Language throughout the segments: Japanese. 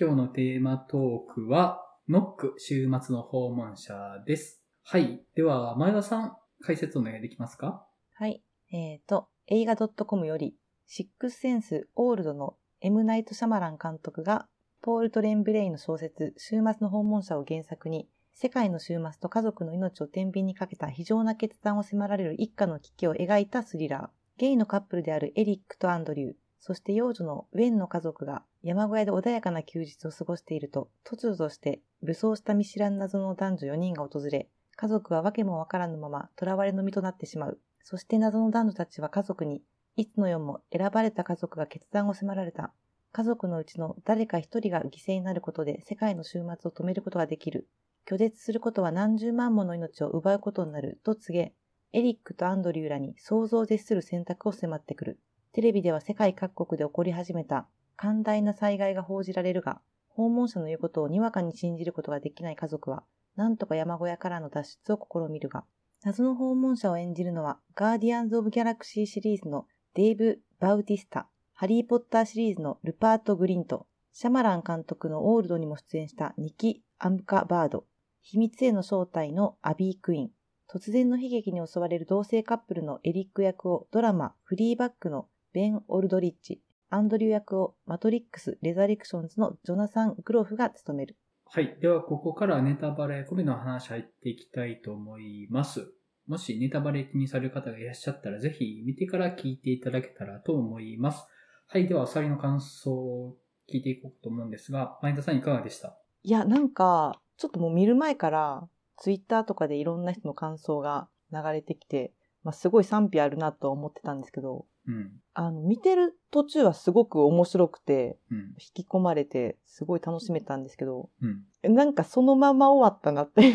今日のテーマトークは、ノック週末の訪問者です。はい。では、前田さん、解説お願いできますか？はい。えっ、と、映画 .com より、シックスセンス・オールドの M. ナイト・シャマラン監督が、ポール・トレンブレイの小説、週末の訪問者を原作に、世界の週末と家族の命を天秤にかけた非常な決断を迫られる一家の危機を描いたスリラー。ゲイのカップルであるエリックとアンドリュー、そして幼女のウェンの家族が山小屋で穏やかな休日を過ごしていると、突如として武装した見知らぬ謎の男女4人が訪れ、家族は訳もわからぬまま囚われの身となってしまう。そして謎の男女たちは家族に、いつの世も選ばれた家族が決断を迫られた。家族のうちの誰か一人が犠牲になることで世界の終末を止めることができる。拒絶することは何十万もの命を奪うことになる。と告げ、エリックとアンドリューらに想像を絶する選択を迫ってくる。テレビでは世界各国で起こり始めた甚大な災害が報じられるが、訪問者の言うことをにわかに信じることができない家族は、なんとか山小屋からの脱出を試みるが、謎の訪問者を演じるのは、ガーディアンズ・オブ・ギャラクシーシリーズのデイブ・バウティスタ、ハリー・ポッターシリーズのルパート・グリント、シャマラン監督のオールドにも出演したニキ・アムカ・バード、秘密への正体のアビー・クイーン、突然の悲劇に襲われる同性カップルのエリック役をドラマフリーバックのベン・オルドリッチ、アンドリュー役をマトリックス・レザレクションズのジョナサン・グロフが務める。はい。では、ここからネタバレ込みの話入っていきたいと思います。もしネタバレ気にされる方がいらっしゃったら、ぜひ見てから聞いていただけたらと思います。はい。では、サリの感想を聞いていこうと思うんですが、前田さんいかがでした？いや、なんか、ちょっともう見る前から、ツイッターとかでいろんな人の感想が流れてきて、まあ、すごい賛否あるなと思ってたんですけど、うん。あの、見てる途中はすごく面白くて、うん。引き込まれて、すごい楽しめたんですけど、うん。なんかそのまま終わったなって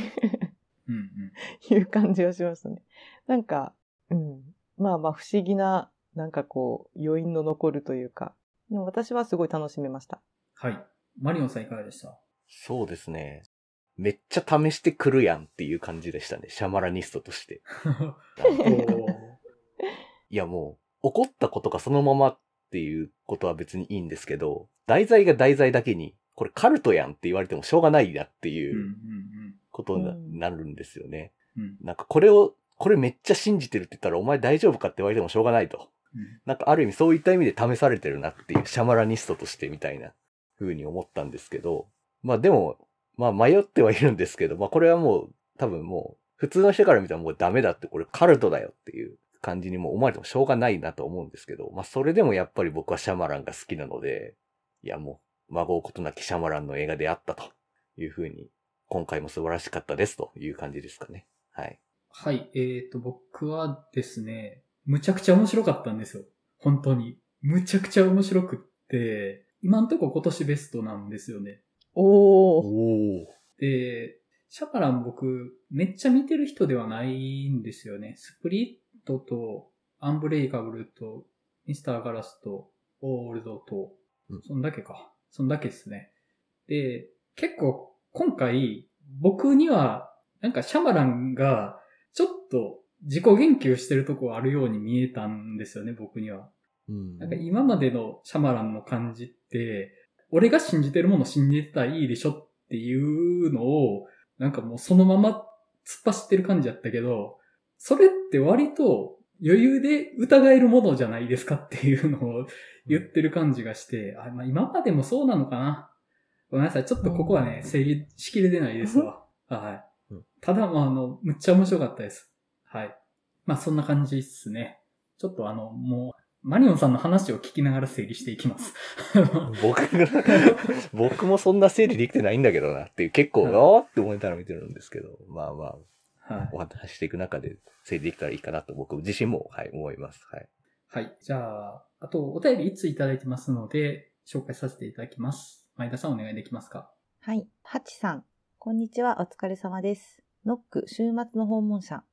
うん。うん。いう感じがしましたね。なんか、うん。まあまあ不思議な、なんかこう、余韻の残るというか、でも私はすごい楽しめました。はい。マリオンさんいかがでした？そうですね。めっちゃ試してくるやんっていう感じでしたね。シャマラニストとして。いやもう、起こったことがそのままっていうことは別にいいんですけど、題材が題材だけに、これカルトやんって言われてもしょうがないなって。いううんことになるんですよね。うん。なんかこれを、これめっちゃ信じてるって言ったらお前大丈夫かって言われてもしょうがないと。うん。なんかある意味そういった意味で試されてるなっていうシャマラニストとしてみたいな風に思ったんですけど、まあでも、まあ迷ってはいるんですけど、まあこれはもう多分もう普通の人から見たらもうダメだってこれカルトだよっていう感じにも思われてもしょうがないなと思うんですけど、まあそれでもやっぱり僕はシャマランが好きなので、いやもう孫うことなきシャマランの映画であったという風に今回も素晴らしかったですという感じですかね。はい。はい。えっ、と、僕はですね、むちゃくちゃ面白かったんですよ。本当に。むちゃくちゃ面白くって、今んとこ今年ベストなんですよね。おー。おー。で、シャカラン僕、めっちゃ見てる人ではないんですよね。スプリットと、アンブレイカブルと、ミスターガラスと、オールドとうん、そんだけか。そんだけですね。で、結構、今回、僕には、なんかシャマランが、ちょっと自己言及してるとこあるように見えたんですよね、僕には。うんなんか今までのシャマランの感じって、俺が信じてるもの信じてたらいいでしょっていうのを、なんかもうそのまま突っ走ってる感じだったけど、それって割と余裕で疑えるものじゃないですかっていうのを言ってる感じがして、あまあ、今までもそうなのかな。ごめんなさい。ちょっとここはね、うん整理しきれてないですわ。はいうん。ただ、まあ、あの、むっちゃ面白かったです。はい。まあ、そんな感じですね。ちょっとあの、もう、マリオンさんの話を聞きながら整理していきます。僕が、僕もそんな整理できてないんだけどなっていう、結構、はいあーって思いながら見てるんですけど、まあまあ、はいお。話ししていく中で整理できたらいいかなと僕自身も、はい、思います。はい。はい。じゃあ、あと、お便り1ついただいてますので、紹介させていただきます。前田さんお願いできますか？はい。ハチさん。こんにちは。お疲れ様です。ノック、週末の訪問者。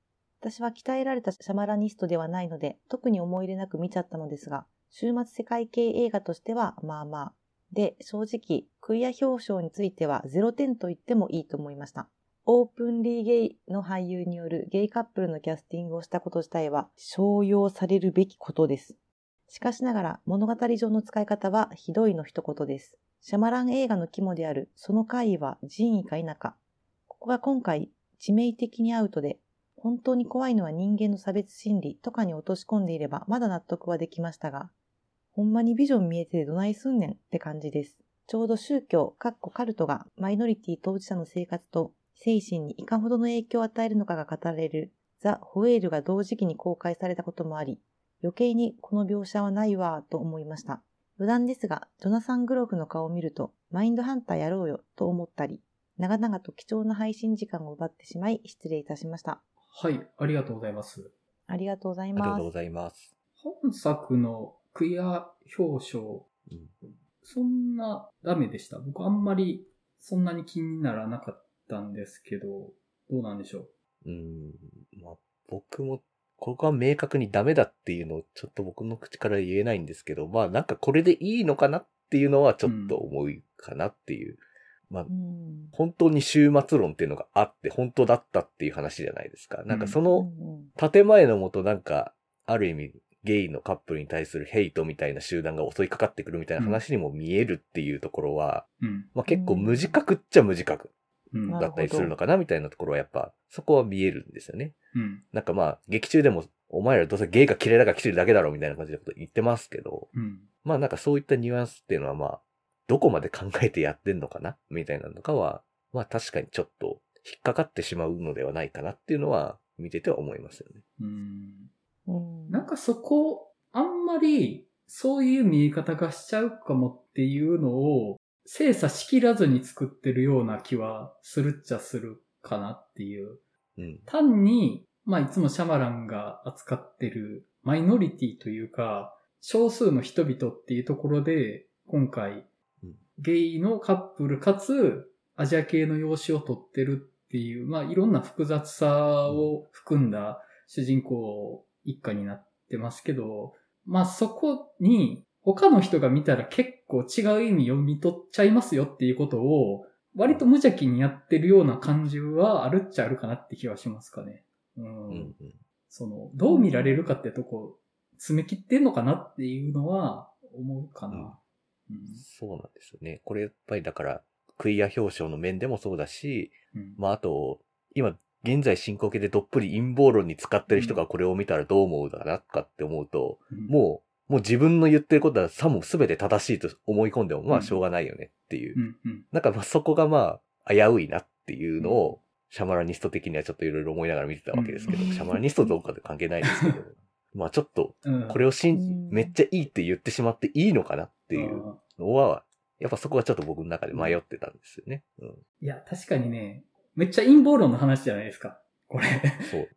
私は鍛えられたシャマラニストではないので、特に思い入れなく見ちゃったのですが、週末世界系映画としては、まあまあ。で、正直、クイア表彰については0点と言ってもいいと思いました。オープンリーゲイの俳優によるゲイカップルのキャスティングをしたこと自体は、商用されるべきことです。しかしながら、物語上の使い方はひどいの一言です。シャマラン映画の肝であるその怪異は人為か否か。ここが今回致命的にアウトで、本当に怖いのは人間の差別心理とかに落とし込んでいればまだ納得はできましたが、ほんまにビジョン見えてどないすんねんって感じです。ちょうど宗教、カッコカルトがマイノリティ当事者の生活と精神にいかほどの影響を与えるのかが語られるザ・ホエールが同時期に公開されたこともあり、余計にこの描写はないわと思いました。余談ですが、ジョナサン・グロフの顔を見ると、マインドハンターやろうよと思ったり、長々と貴重な配信時間を奪ってしまい失礼いたしました。はい、ありがとうございます。ありがとうございますありがとうご。ざいます。本作のクイア表彰、うんそんなダメでした？僕あんまりそんなに気にならなかったんですけど、どうなんでしょう？うん。まあ、僕も、ここは明確にダメだっていうのをちょっと僕の口から言えないんですけど、まあなんかこれでいいのかなっていうのはちょっと思いかなっていう。まあうん本当に終末論っていうのがあって、本当だったっていう話じゃないですか。なんかそうんの建前のもとなんか、ある意味、ゲイのカップルに対するヘイトみたいな集団が襲いかかってくるみたいな話にも見えるっていうところは、うん。まあ結構無自覚っちゃ無自覚だったりするのかなみたいなところはやっぱ、そこは見えるんですよね。うん。なんかまあ、劇中でも、お前らどうせゲイが嫌いだから来てるだけだろみたいな感じのこと言ってますけど、うん。まあなんかそういったニュアンスっていうのはまあ、どこまで考えてやってんのかなみたいなのとかは、まあ確かにちょっと引っかかってしまうのではないかなっていうのは見てては思いますよね。うん。うんなんかそこ、あんまり、そういう見え方がしちゃうかもっていうのを、精査しきらずに作ってるような気はするっちゃするかなっていう。うん。単に、まあいつもシャマランが扱ってるマイノリティというか、少数の人々っていうところで、今回うん、ゲイのカップルかつ、アジア系の養子を取ってるっていう、まあいろんな複雑さを含んだ主人公一家になってますけど、まあそこに他の人が見たら結構違う意味読み取っちゃいますよっていうことを、割と無邪気にやってるような感じはあるっちゃあるかなって気はしますかね。うん。うん。うん。その、どう見られるかってとこ、詰め切ってんのかなっていうのは思うかな。うん。そうなんですよね。これやっぱりだから、クイア表彰の面でもそうだし、うん。まああと、今、現在進行形でどっぷり陰謀論に使ってる人がこれを見たらどう思うだなかって思うと、うんもう、もう自分の言ってることはさも全て正しいと思い込んでもまうんあしょうがないよねっていう。うん。うん。なんかまあそこがまあ危ういなっていうのを、シャマラニスト的にはちょっといろいろ思いながら見てたわけですけど、うんシャマラニストどうかで関係ないですけど、まあちょっと、うん。これを信じうん、めっちゃいいって言ってしまっていいのかなっていううんのは、やっぱそこはちょっと僕の中で迷ってたんですよね。うん。いや、確かにね、めっちゃ陰謀論の話じゃないですか。これ。そう。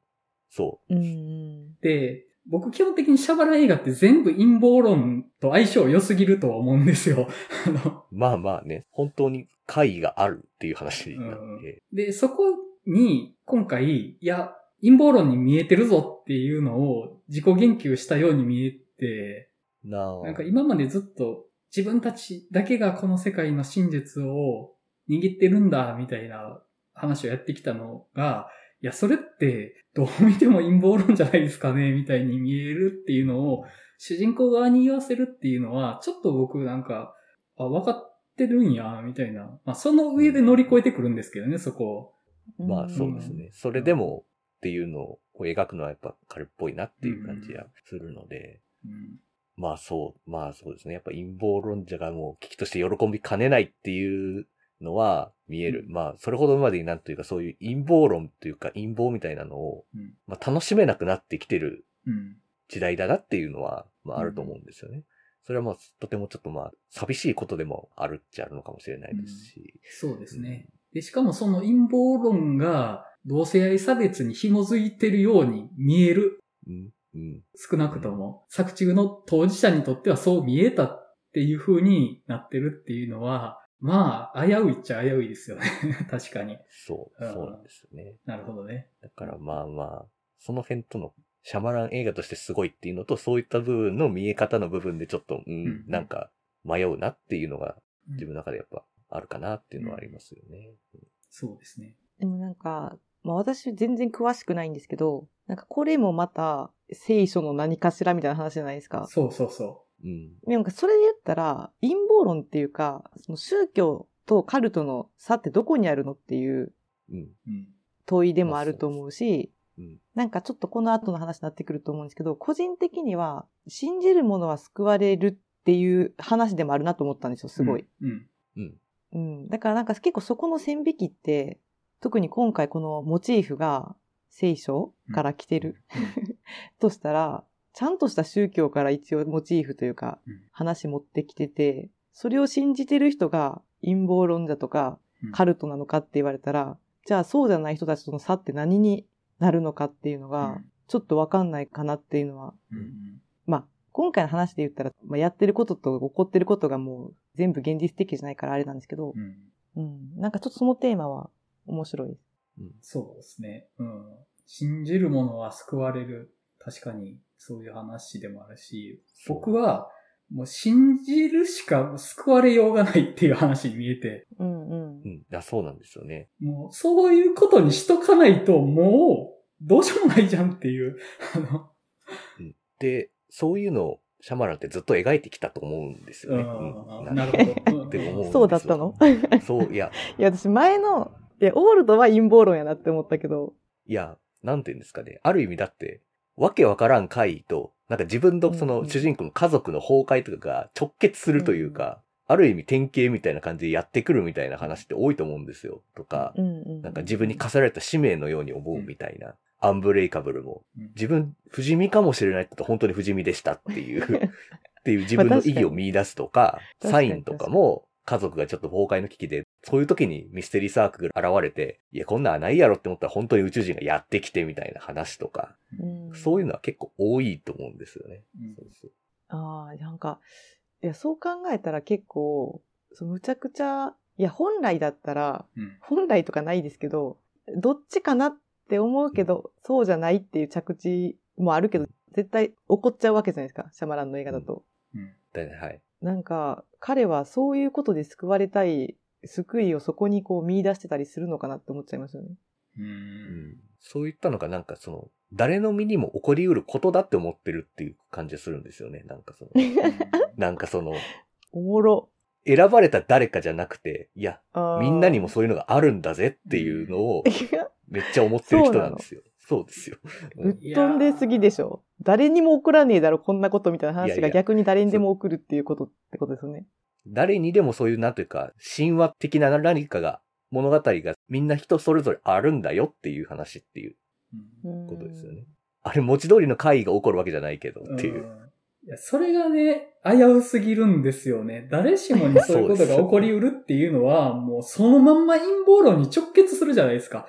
そうん。で、僕基本的にシャバラ映画って全部陰謀論と相性良すぎるとは思うんですよ。あの、う。まあまあね、本当に会があるっていう話なんで。で、そこに今回、いや、陰謀論に見えてるぞっていうのを自己言及したように見えて、なあ。なんか今までずっと自分たちだけがこの世界の真実を握ってるんだみたいな話をやってきたのが、いや、それってどう見ても陰謀論じゃないですかねみたいに見えるっていうのを主人公側に言わせるっていうのは、ちょっと僕なんか、あ、分かってるんや、みたいな。まあ、その上で乗り越えてくるんですけどね、そこを。まあそうですね。それでもっていうのをこう描くのはやっぱ彼っぽいなっていう感じがするので。うんまあそう、まあそうですね。やっぱ陰謀論者がもう危機として喜びかねないっていうのは見える。うんまあそれほどまでになんというかそういう陰謀論というか陰謀みたいなのを、うんまあ楽しめなくなってきてるうん。時代だなっていうのは、まああると思うんですよね。それはまあとてもちょっとまあ寂しいことでもあるっちゃあるのかもしれないですし。そうですね。で、しかもその陰謀論が同性愛差別に紐づいてるように見える。うん。うん。少なくとも、作中の当事者にとってはそう見えたっていう風になってるっていうのは、まあ、危ういっちゃ危ういですよね。確かに。そう、うんそうなんですよね。なるほどね。だからまあまあ、その辺とのシャマラン映画としてすごいっていうのと、そういった部分の見え方の部分でちょっと、うん、うんなんか迷うなっていうのがうん自分の中でやっぱあるかなっていうのはありますよね。そうですね。でもなんか、まあ私全然詳しくないんですけど、なんかこれもまた聖書の何かしらみたいな話じゃないですか。そうそうそうん。なんかそれで言ったら、陰謀論っていうか、その宗教とカルトの差ってどこにあるのっていううん。うん。問いでもあると思うし、うん。なんかちょっとこの後の話になってくると思うんですけど、個人的には、信じるものは救われるっていう話でもあるなと思ったんですよ、すごい。うん。うん。うん。だからなんか結構そこの線引きって、特に今回このモチーフが聖書から来てる、としたら、ちゃんとした宗教から一応モチーフというかうん話持ってきてて、それを信じてる人が陰謀論だとかうんカルトなのかって言われたら、じゃあそうじゃない人たちとの差って何になるのかっていうのが、ちょっとわかんないかなっていうのは、うん。うん。まあ、今回の話で言ったら、まあ、やってることと起こってることがもう全部現実的じゃないからあれなんですけどう、ん。うん。なんかちょっとそのテーマは面白いです。そうですね。うん。信じる者は救われる。確かに、そういう話でもあるし、僕は、もう信じるしか救われようがないっていう話に見えて、うんうんう。ん。いや、そうなんですよね。もうそういうことにしとかないと、もう、どうしようもないじゃんっていう、あの、で、そういうのをシャマランってずっと描いてきたと思うんですよね。うんうんなるほど。って思うんですよそうだったの？そう、いや、いや、私前の、いや、オールドは陰謀論やなって思ったけど、いや、なんて言うんですかね。ある意味だって、わけわからん回と、なんか自分のその主人公の家族の崩壊とかが直結するというか、ある意味典型みたいな感じでやってくるみたいな話って多いと思うんですよ。とか。なんか自分に課せられた使命のように思うみたいな。アンブレイカブルも。うん自分、不死身かもしれないって本当に不死身でしたっていう、っていう自分の意義を見出すとか、サインとかも、家族がちょっと崩壊の危機で、そういう時にミステリーサークル現れて、いや、こんなんはないやろって思ったら本当に宇宙人がやってきてみたいな話とか、うんそういうのは結構多いと思うんですよね。うんそうそうああ、なんか、いや、そう考えたら結構、そうむちゃくちゃ、いや、本来だったら、うん。本来とかないですけど、どっちかなって思うけど、そうじゃないっていう着地もあるけど、絶対起こっちゃうわけじゃないですか、シャマランの映画だと。うん。だはい。なんか、彼はそういうことで救われたい、救いをそこにこう見出してたりするのかなって思っちゃいますよね。う。うんんそういったのがなんかその、誰の身にも起こりうることだって思ってるっていう感じがするんですよね。なんかその、なんかその、おもろ。選ばれた誰かじゃなくて、いや、みんなにもそういうのがあるんだぜっていうのをめっちゃ思ってる人なんですよ。そうですよ。ぶっ飛んですぎでしょ。誰にも起こらねえだろ、こんなことみたいない話が逆に誰にでも起こるっていうことってことですよね。誰にでもそういう、なんというか、神話的な何かが、物語がみんな人それぞれあるんだよっていう話っていううんことですよね。あれ、文字通りの会議が起こるわけじゃないけどっていう。んいや、それがね、危うすぎるんですよね。誰しもにそういうことが起こりうるっていうのは、もうそのまんま陰謀論に直結するじゃないですか。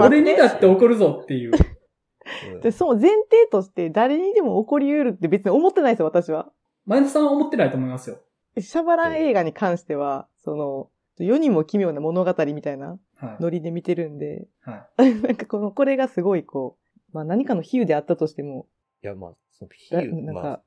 俺にだって起こるぞっていう。うんで、その前提として誰にでも起こり得るって別に思ってないですよ、私は。前田さんは思ってないと思いますよ。シャバラン映画に関しては、その、世にも奇妙な物語みたいなはい。ノリで見てるんで、は なんかこの、これがすごいこう、まあ何かの比喩であったとしても、いや、まあ、その比な喩、まあなんか、、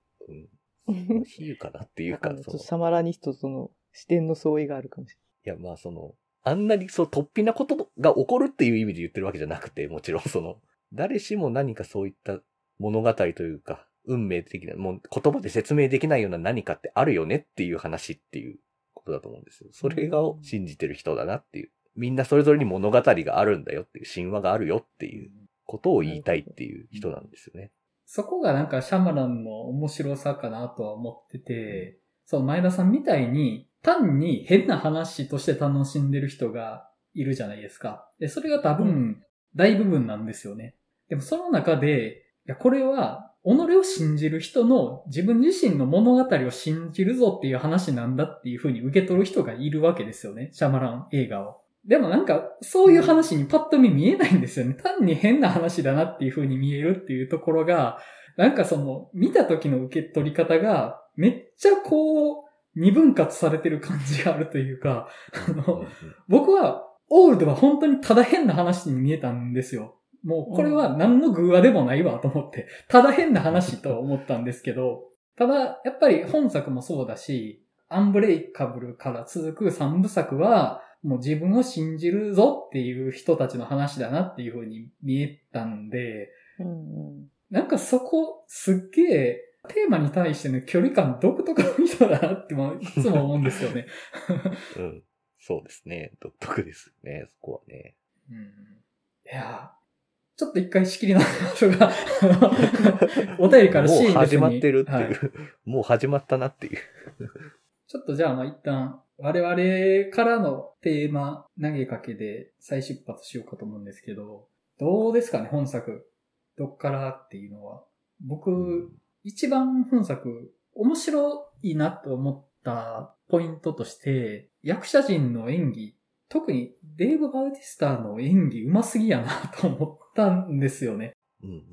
うん、比喩かなっていうかわかん、ない。ちょっとそのシャマラニストとの視点の相違があるかもしい。や、まあその、あんなにそう、突飛なことが起こるっていう意味で言ってるわけじゃなくて、もちろんその、誰しも何かそういった物語というか、運命的な、もう言葉で説明できないような何かってあるよねっていう話っていうことだと思うんですよ。それがを信じてる人だなっていう。みんなそれぞれに物語があるんだよっていう、神話があるよっていうことを言いたいっていう人なんですよね。そこがなんかシャマランの面白さかなとは思ってて、そう、前田さんみたいに単に変な話として楽しんでる人がいるじゃないですか。で、それが多分大部分なんですよね。でもその中で、いや、これは、己を信じる人の自分自身の物語を信じるぞっていう話なんだっていう風に受け取る人がいるわけですよね。シャマラン映画を。でもなんか、そういう話にパッと見見えないんですよね。単に変な話だなっていう風に見えるっていうところが、なんかその、見た時の受け取り方が、めっちゃこう、二分割されてる感じがあるというか、あの、僕は、オールドは本当にただ変な話に見えたんですよ。もうこれは何の偶話でもないわと思って、ただ変な話と思ったんですけど、ただ、やっぱり本作もそうだし、アンブレイカブルから続く三部作は、もう自分を信じるぞっていう人たちの話だなっていう風に見えたんで、れなんかそこ、すっげえ、テーマに対しての距離感独特の人だなってもいつも思うんですよね。うん。そうですね。独特ですね、そこはね。うん、いやーちょっと一回仕切り直しましょうか。あのお便りからもうシーン始まってるっていう、はいもう始まったなっていう。ちょっとじゃあまあ一旦我々からのテーマ投げかけで再出発しようかと思うんですけど、どうですかね、本作。どっからっていうのは。僕、一番本作面白いなと思ったポイントとして、役者陣の演技、特にデーブ・バウティスターの演技上手すぎやなと思ったんですよね。うんうんうん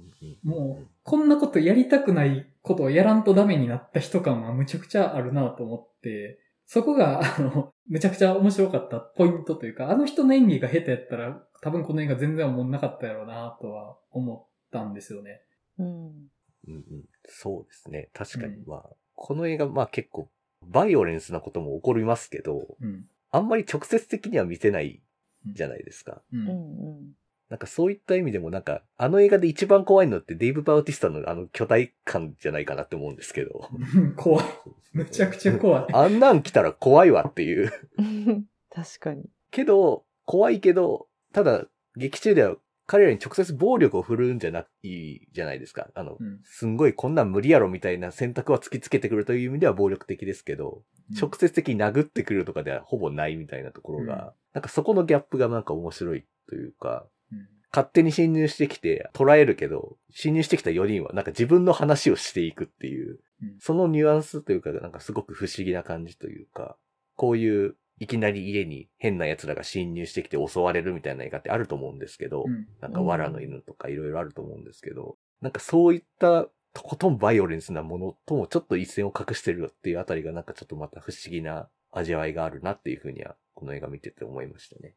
もう、こんなことやりたくないことをやらんとダメになった人感はむちゃくちゃあるなと思って、そこが、あの、むちゃくちゃ面白かったポイントというか、あの人の演技が下手やったら、多分この映画全然思んなかったやろうなとは思ったんですよね。うん。うんうんそうですね。確かにうんまあ、この映画、まあ結構、バイオレンスなことも起こりますけど、うん。あんまり直接的には見せないじゃないですか。う。うんん。なんかそういった意味でもなんか、あの映画で一番怖いのってデイブ・バウティスタのあの巨大感じゃないかなって思うんですけど。怖い。むちゃくちゃ怖い。あんなん来たら怖いわっていう。うん。確かに。けど、怖いけど、ただ、劇中では彼らに直接暴力を振るうんじゃないじゃないですか。あの、うん。すんごいこんなん無理やろみたいな選択は突きつけてくるという意味では暴力的ですけど、直接的に殴ってくるとかではほぼないみたいなところが、うん。なんかそこのギャップがなんか面白いというか、うん。勝手に侵入してきて捉えるけど、侵入してきた4人はなんか自分の話をしていくっていう、うん。そのニュアンスというか、なんかすごく不思議な感じというか、こういういきなり家に変な奴らが侵入してきて襲われるみたいな映画ってあると思うんですけど、うん。なんか藁の犬とかいろいろあると思うんですけど、なんかそういったとことんバイオレンスなものともちょっと一線を画してるっていうあたりがなんかちょっとまた不思議な味わいがあるなっていうふうにはこの映画見てて思いましたね。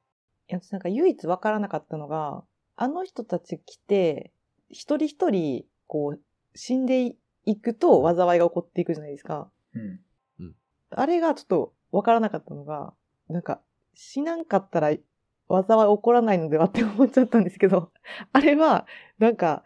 いや私なんか唯一わからなかったのが、あの人たち来て、一人一人、こう、死んでいくと災いが起こっていくじゃないですか。うん。あれがちょっとわからなかったのが、なんか、死なんかったら災い起こらないのではって思っちゃったんですけど、あれは、なんか、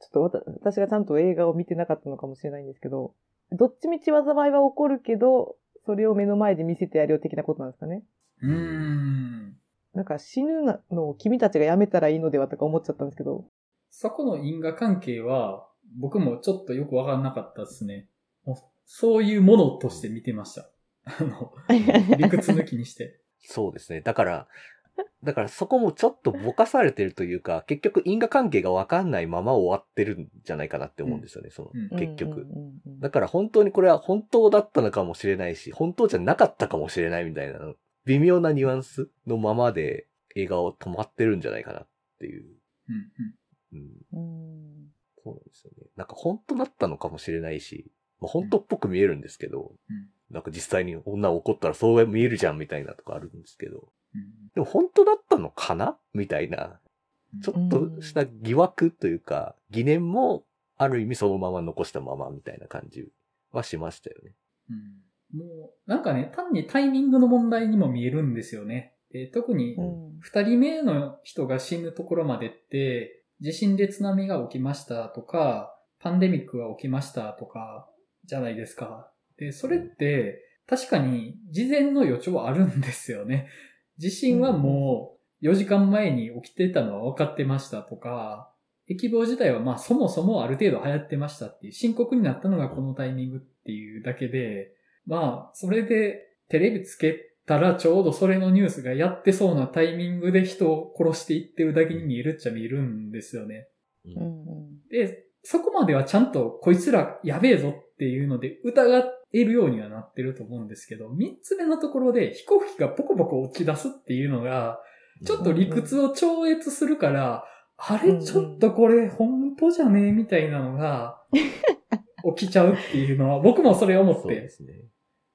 ちょっとわた私がちゃんと映画を見てなかったのかもしれないんですけど、どっちみち災いは起こるけど、それを目の前で見せてやるよ的なことなんですかね。うーん。なんか死ぬのを君たちがやめたらいいのではとか思っちゃったんですけど。そこの因果関係は、僕もちょっとよくわからなかったですね。そういうものとして見てました。あの、理屈抜きにして。そうですね。だから、だからそこもちょっとぼかされてるというか、結局因果関係がわかんないまま終わってるんじゃないかなって思うんですよね、その、うん結局。うんうんうんだから本当にこれは本当だったのかもしれないし、本当じゃなかったかもしれないみたいな、微妙なニュアンスのままで映画を止まってるんじゃないかなっていう。うんうん、うんそうなんですよね。なんか本当だったのかもしれないし、まあ、本当っぽく見えるんですけど、うんなんか実際に女怒ったらそう見えるじゃんみたいなとかあるんですけど、うん。でも本当だったのかな？みたいな、うん。ちょっとした疑惑というか、疑念もある意味そのまま残したままみたいな感じはしましたよね。うん。もう、なんかね、単にタイミングの問題にも見えるんですよね。で特に、うん。二人目の人が死ぬところまでって、地震で津波が起きましたとか、パンデミックが起きましたとか、じゃないですか。で、それって、確かに事前の予兆はあるんですよね。地震はもう4時間前に起きてたのは分かってましたとか、疫病自体はまあそもそもある程度流行ってましたっていう深刻になったのがこのタイミングっていうだけで、まあそれでテレビつけたらちょうどそれのニュースがやってそうなタイミングで人を殺していってるだけに見えるっちゃ見えるんですよね。で、そこまではちゃんとこいつらやべえぞっていうので疑えるようにはなってると思うんですけど、三つ目のところで飛行機がポコポコ落ち出すっていうのが、ちょっと理屈を超越するから、あれちょっとこれ本当じゃねえみたいなのが 起きちゃうっていうのは、僕もそれ思って、そね。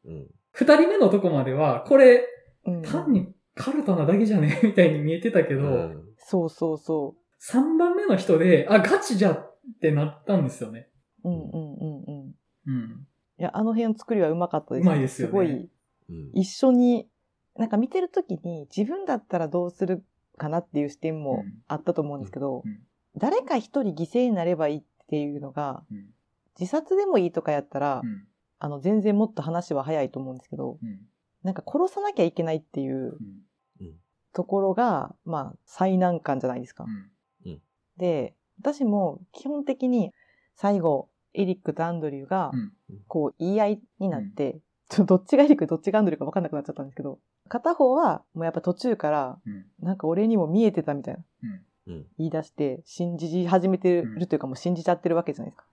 うん。二人目のとこまでは、これうん単にカルタなだけじゃねえみたいに見えてたけど、うんそうそうそ三番目の人で、あ、ガチじゃってなったんですよね。う。うんうんうんうん。うん。いや、あの辺の作りはうまかったです。うまいですよねすごい、うん一緒に、なんか見てるときに自分だったらどうするかなっていう視点もあったと思うんですけど、うん誰か一人犠牲になればいいっていうのが、うん自殺でもいいとかやったら、うん。あの、全然もっと話は早いと思うんですけど、うん。なんか殺さなきゃいけないっていううん。ところが、まあ、最難関じゃないですか。うん。で、私も基本的に最後、エリックとアンドリューがう、ん。こう、言い合いになって、ちょどっちがエリック、どっちがアンドリューか分かんなくなっちゃったんですけど、片方は、もうやっぱ途中から、うん。なんか俺にも見えてたみたいなうん。うん。言い出して、信じ始めてるというかもう信じちゃってるわけじゃないですか。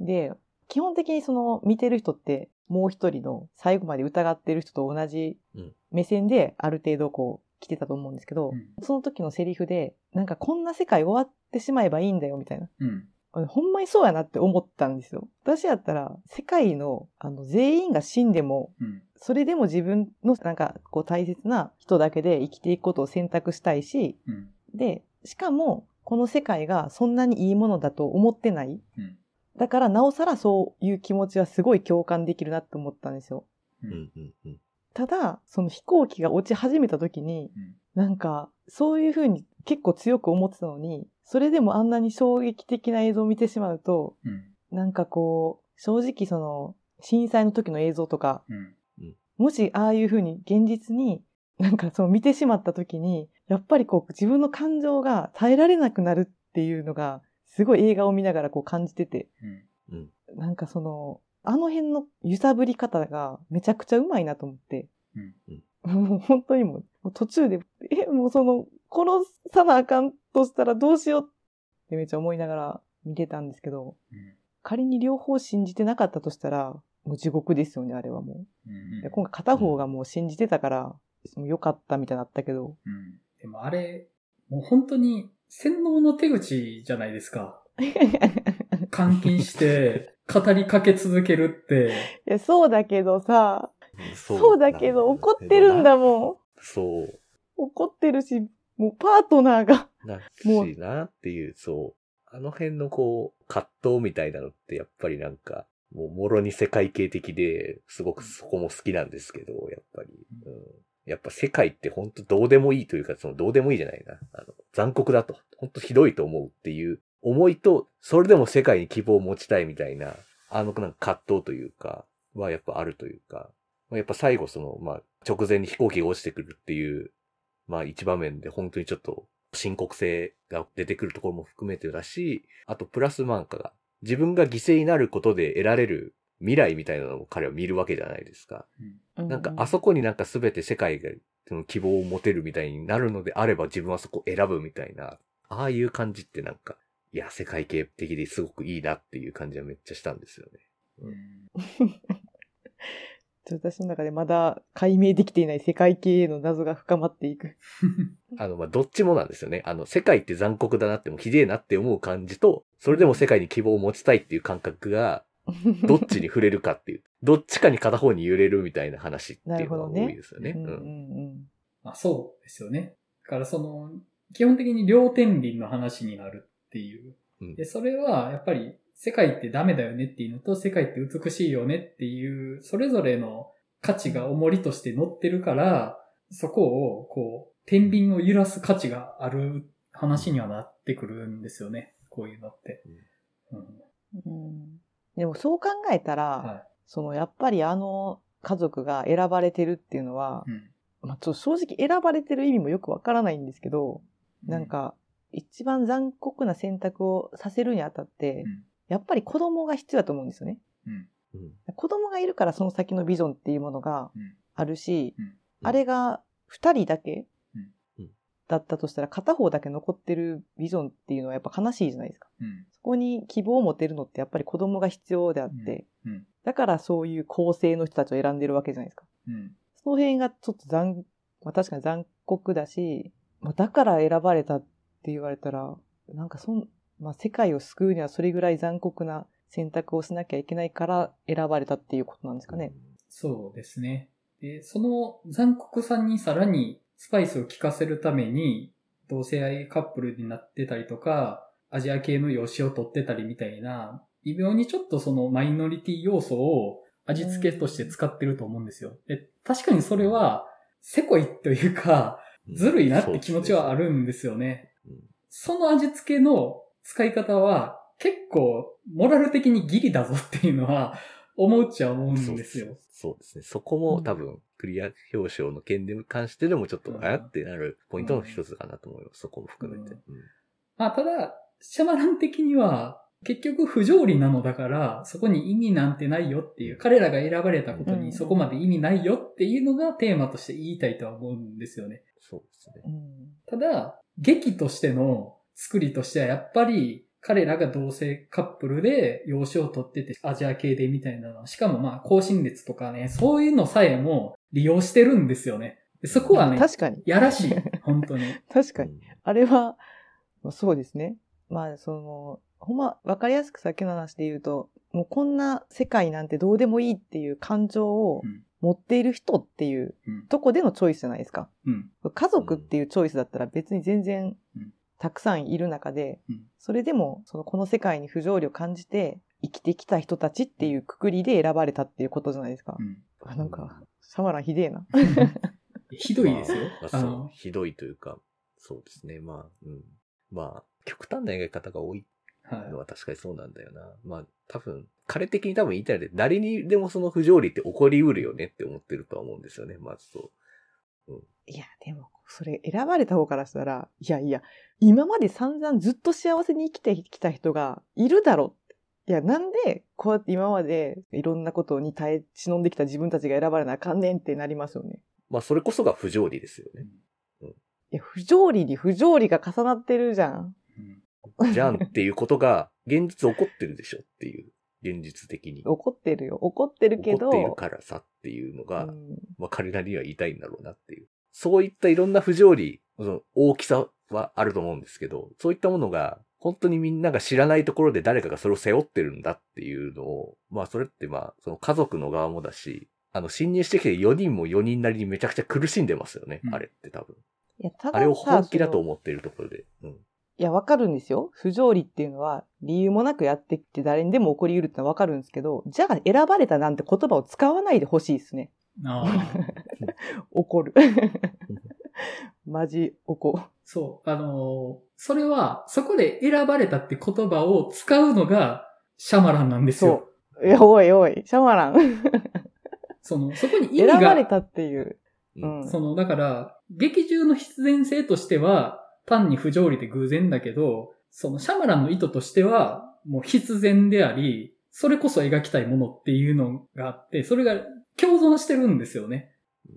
で、基本的にその見てる人って、もう一人の最後まで疑ってる人と同じうん目線である程度こう来てたと思うんですけど、うん。その時のセリフで、なんかこんな世界終わってしまえばいいんだよみたいな。ほんまにそうやなって思ったんですよ。私やったら、世界の、あの、全員が死んでも、うん。それでも自分の、なんか、こう、大切な人だけで生きていくことを選択したいし、うん。で、しかも、この世界がそんなにいいものだと思ってない。うん。だから、なおさらそういう気持ちはすごい共感できるなって思ったんですよ。う。うんん。うん。うん。ただ、その飛行機が落ち始めた時に、うん。なんか、そういう風に結構強く思ってたのに、それでもあんなに衝撃的な映像を見てしまうと、うん。なんかこう、正直その、震災の時の映像とか、うん。もしああいう風に現実に、なんかそう見てしまった時に、やっぱりこう自分の感情が耐えられなくなるっていうのが、すごい映画を見ながらこう感じてて、うん。うん。なんかその、あの辺の揺さぶり方がめちゃくちゃうまいなと思って、もう本当にもうもう途中で、え、もうその、殺さなあかんとしたらどうしようってめっちゃ思いながら見てたんですけど、うん。仮に両方信じてなかったとしたら、もう地獄ですよね、あれはもう。うん。で今回片方がもう信じてたから、もう良かったみたいになったけど、うん。でもあれ、もう本当に洗脳の手口じゃないですか。監禁して、語りかけ続けるって。いや、そうだけどさ、そそうだけど怒ってるんだもん。そう。怒ってるし、もうパートナーが。なしなっていう、そう。あの辺のこう、葛藤みたいなのってやっぱりなんか、もうもろに世界系的で、すごくそこも好きなんですけど、やっぱり。うん、やっぱ世界って本当どうでもいいというか、そのどうでもいいじゃないな。あの、残酷だと。本当ひどいと思うっていう思いと、それでも世界に希望を持ちたいみたいな、あのなんか葛藤というか、はやっぱあるというか、まあやっぱ最後その、まあ、直前に飛行機が落ちてくるっていう、まあ一場面で本当にちょっと深刻性が出てくるところも含めてだし、あとプラスマンカが自分が犠牲になることで得られる未来みたいなのを彼は見るわけじゃないですか。なんかあそこになんか全て世界がその希望を持てるみたいになるのであれば自分はそこを選ぶみたいな、ああいう感じってなんか、いや、世界系的ですごくいいなっていう感じはめっちゃしたんですよね。うん。ちょっと私の中でまだ解明できていない世界系への謎が深まっていく。あの、まあ、どっちもなんですよね。あの、世界って残酷だなってもひでえなって思う感じと、それでも世界に希望を持ちたいっていう感覚が、どっちに触れるかっていう、どっちかに片方に揺れるみたいな話っていうのが多いですよね。うんうんうんうんまあそうですよね。だからその、基本的に両天輪の話になるっていう。うんで、それはやっぱり世界ってダメだよねっていうのと世界って美しいよねっていう、それぞれの価値が重りとして乗ってるから、そこをこう、天秤を揺らす価値がある話にはなってくるんですよね。こういうのって。うん。うんでもそう考えたら、はそのやっぱりあの家族が選ばれてるっていうのは、い。うん。まあ、ちょ正直選ばれてる意味もよくわからないんですけど、なんか一番残酷な選択をさせるにあたって、うんやっぱり子供が必要だと思うんですよね。うん。うん子供がいるからその先のビジョンっていうものがうんあるし、うんあれが二人だけうんうんだったとしたら片方だけ残ってるビジョンっていうのはやっぱ悲しいじゃないですか。うん。そこに希望を持てるのってやっぱり子供が必要であって、うん。だからそういう構成の人たちを選んでるわけじゃないですか。うん。その辺がちょっと残、まあ確かに残酷だし、まあだから選ばれたって言われたら、なんかそん、まあ世界を救うにはそれぐらい残酷な選択をしなきゃいけないから選ばれたっていうことなんですかね。そうですね。で、その残酷さにさらにスパイスを効かせるために、同性愛カップルになってたりとか、アジア系の養子を取ってたりみたいな、微妙にちょっとそのマイノリティ要素を味付けとして使ってると思うんですよ。で確かにそれは、せこいというか、ずるいなって気持ちはあるんですよね。うんその味付けの使い方は結構、モラル的にギリだぞっていうのは、思うっちゃ思うんですよ。そうですね。そこも多分、クリア表彰の件に関してでもちょっと、うんあやってなるポイントの一つかなと思います。そこも含めて。うんまあ、ただ、シャマラン的には、結局不条理なのだから、そこに意味なんてないよっていう、彼らが選ばれたことうんにそこまで意味ないよっていうのがテーマとして言いたいとは思うんですよね。そうですね。うん。ただ、劇としての作りとしてはやっぱり彼らが同性カップルで養子を取っててアジア系でみたいなの。しかもまあ、更新列とかね、そういうのさえも利用してるんですよね。でそこはね、確かに。やらしい。本当に。確かに。うんあれは、そうですね。まあ、その、ほんま、わかりやすくさっきの話で言うと、もうこんな世界なんてどうでもいいっていう感情をうん持っている人っていううん。とこでのチョイスじゃないですか。うん。家族っていうチョイスだったら別に全然うんたくさんいる中で、うんそれでもそのこの世界に不条理を感じて生きてきた人たちっていうくくりで選ばれたっていうことじゃないですかう。ん。あなんか、シャマランひでえな。ひどいですよ。まあそうあの、ひどいというか、そうですね。まあ、うん。まあ、極端な描き方が多いはいの。は確かにそうなんだよな。まあ、多分、彼的に多分言いたいので、誰にでもその不条理って起こりうるよねって思ってるとは思うんですよね、まずそう。いや、でも、それ選ばれた方からしたら、いやいや、今まで散々ずっと幸せに生きてきた人がいるだろう。いや、なんで、こうやって今までいろんなことに耐え忍んできた自分たちが選ばれなあかんねんってなりますよね。まあ、それこそが不条理ですよね。いや、不条理に不条理が重なってるじゃん。うんじゃんっていうことが、現実起こってるでしょっていう、現実的に。怒ってるよ。怒ってるけど。起こっているからさっていうのが、うんまあ彼らには言いたいんだろうなっていう。そういったいろんな不条理、その大きさはあると思うんですけど、そういったものが、本当にみんなが知らないところで誰かがそれを背負ってるんだっていうのを、まあそれってまあ、その家族の側もだし、あの、侵入してきて4人も4人なりにめちゃくちゃ苦しんでますよね、うんあれって多分。いや、ただあれを本気だと思っているところで。うん。いや、わかるんですよ。不条理っていうのは、理由もなくやってきて誰にでも起こり得るってのはわかるんですけど、じゃあ選ばれたなんて言葉を使わないでほしいですね。ああ。怒る。マジ怒。そう。あのーそれは、そこで選ばれたって言葉を使うのがシャマランなんですよ。いや、おいおい、シャマラン。その、そこに意味が、選ばれたっていう。ううんん。その、だから、劇中の必然性としては、単に不条理で偶然だけど、そのシャマランの意図としては、もう必然であり、それこそ描きたいものっていうのがあって、それが共存してるんですよね。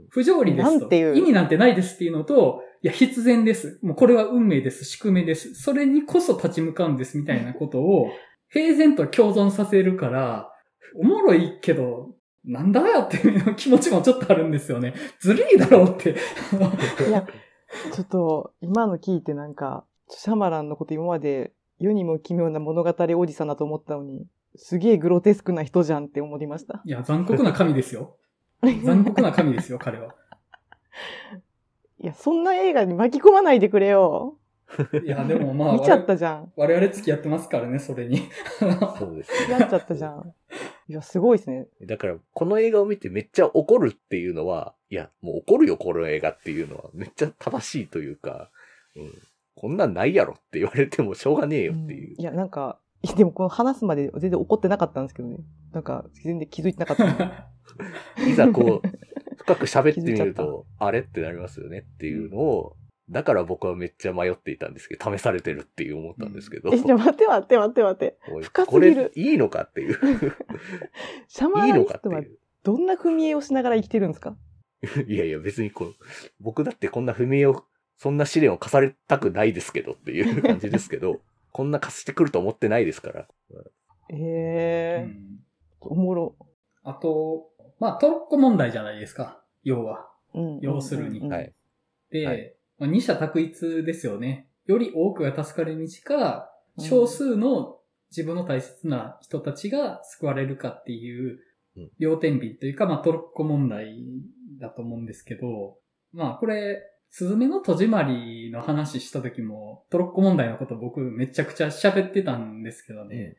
不条理ですと。意味なんてないですっていうのと、いや、必然です。もうこれは運命です。宿命です。それにこそ立ち向かうんですみたいなことを、平然と共存させるから、おもろいけど、なんだよっていう気持ちもちょっとあるんですよね。ずるいだろうって。いや、ちょっと、今の聞いてなんか、シャマランのこと今まで世にも奇妙な物語おじさんだと思ったのに、すげえグロテスクな人じゃんって思いました。いや、残酷な神ですよ。残酷な神ですよ、彼は。いや、そんな映画に巻き込まないでくれよ。いや、でもまあ、見ちゃったじゃん。我々付き合ってますからね、それに。そうですね。やっちゃったじゃん。いや、すごいですね。だから、この映画を見てめっちゃ怒るっていうのは、いや、もう怒るよ、この映画っていうのは、めっちゃ正しいというか、うん。こんなんないやろって言われてもしょうがねえよっていううん。いや、なんか、い やでもこの話すまで全然怒ってなかったんですけどね。なんか、全然気づいてなかった。いざこう、深く喋ってみると、あれってなりますよねっていうのを、だから僕はめっちゃ迷っていたんですけど、試されてるっていう思ったんですけど、え、じゃあ待って待って待って待って。深すこぎるれ いいのかっていう。シャマいいラニストはのかっていう。どんな踏み絵をしながら生きてるんですか？いやいや、別にこう、僕だってこんな踏み絵を、そんな試練を課されたくないですけどっていう感じですけど、こんな課してくると思ってないですから。えうえー、んおもろ。あと、まあ、トロッコ問題じゃないですか。要は。うん要するにうんうんはい。で、はいまあ、二者択一ですよね。より多くが助かる道か、少数の自分の大切な人たちが救われるかっていううん、両天秤というか、まあ、トロッコ問題だと思うんですけど、まあ、これ、スズメの戸締まりの話した時も、トロッコ問題のこと僕めちゃくちゃ喋ってたんですけどね、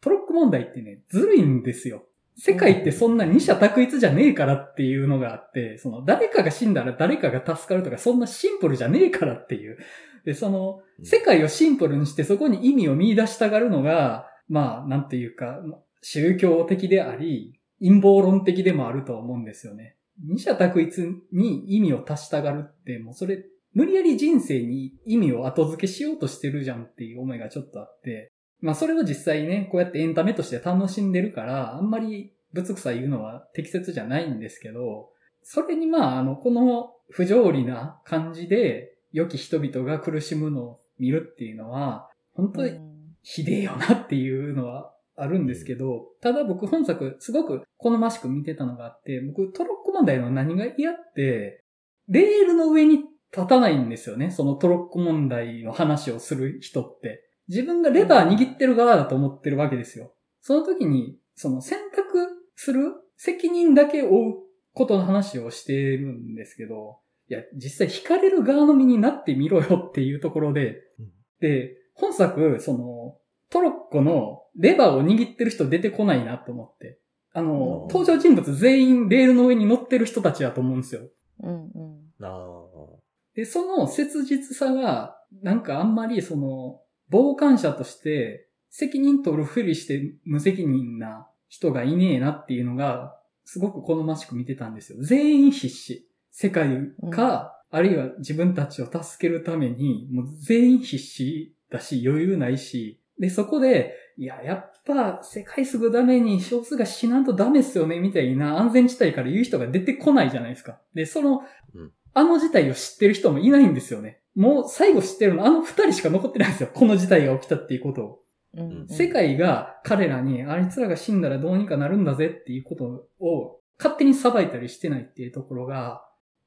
トロッコ問題ってね、ずるいんですよ。世界ってそんな二者択一じゃねえからっていうのがあって、その誰かが死んだら誰かが助かるとかそんなシンプルじゃねえからっていう。で、そのうん世界をシンプルにしてそこに意味を見出したがるのが、まあ、なんていうか、宗教的であり、陰謀論的でもあると思うんですよね。二者択一に意味を足したがるって、もうそれ、無理やり人生に意味を後付けしようとしてるじゃんっていう思いがちょっとあって、まあそれを実際ね、こうやってエンタメとして楽しんでるから、あんまりぶつくさ言うのは適切じゃないんですけど、それにまあ、あの、この不条理な感じで、良き人々が苦しむのを見るっていうのは、本当にうんひでえよなっていうのはあるんですけど、ただ僕本作すごく好ましく見てたのがあって、僕トロッコ問題の何が嫌って、レールの上に立たないんですよね。そのトロッコ問題の話をする人って。自分がレバー握ってる側だと思ってるわけですよ。その時に、その選択する責任だけ負うことの話をしてるんですけど、いや、実際引かれる側の身になってみろよっていうところでうん、で、本作、その、トロッコのレバーを握ってる人出てこないなと思って。あの、うん登場人物全員レールの上に乗ってる人たちだと思うんですよ。うんうん。ああ。で、その切実さが、なんかあんまりその、傍観者として責任取るふりして無責任な人がいねえなっていうのが、すごく好ましく見てたんですよ。全員必死。世界か、あるいは自分たちを助けるために、もう全員必死だし、余裕ないし、で、そこで、いや、やっぱ世界すぐために少数が死なんとダメっすよね、みたいな安全地帯から言う人が出てこないじゃないですか。で、その、うんあの事態を知ってる人もいないんですよね。もう最後知ってるのあの二人しか残ってないんですよ。この事態が起きたっていうことを。うんうん世界が彼らに、あいつらが死んだらどうにかなるんだぜっていうことを勝手に裁いたりしてないっていうところが、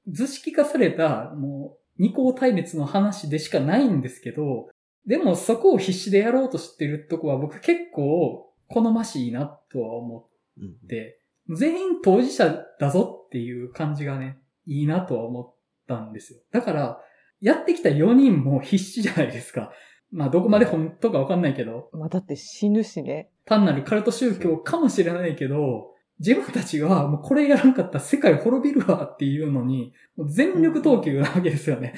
図式化された、もう、二項対立の話でしかないんですけど、でもそこを必死でやろうとしてるとこは僕結構好ましいなとは思うんって、全員当事者だぞっていう感じがね、いいなとは思ったんですよ。だから、やってきた4人も必死じゃないですか。まあどこまで本当かわかんないけど、まあだって死ぬしね。単なるカルト宗教かもしれないけど、自分たちがもうこれやらんかったら世界滅びるわっていうのに、もう全力投球なわけですよね。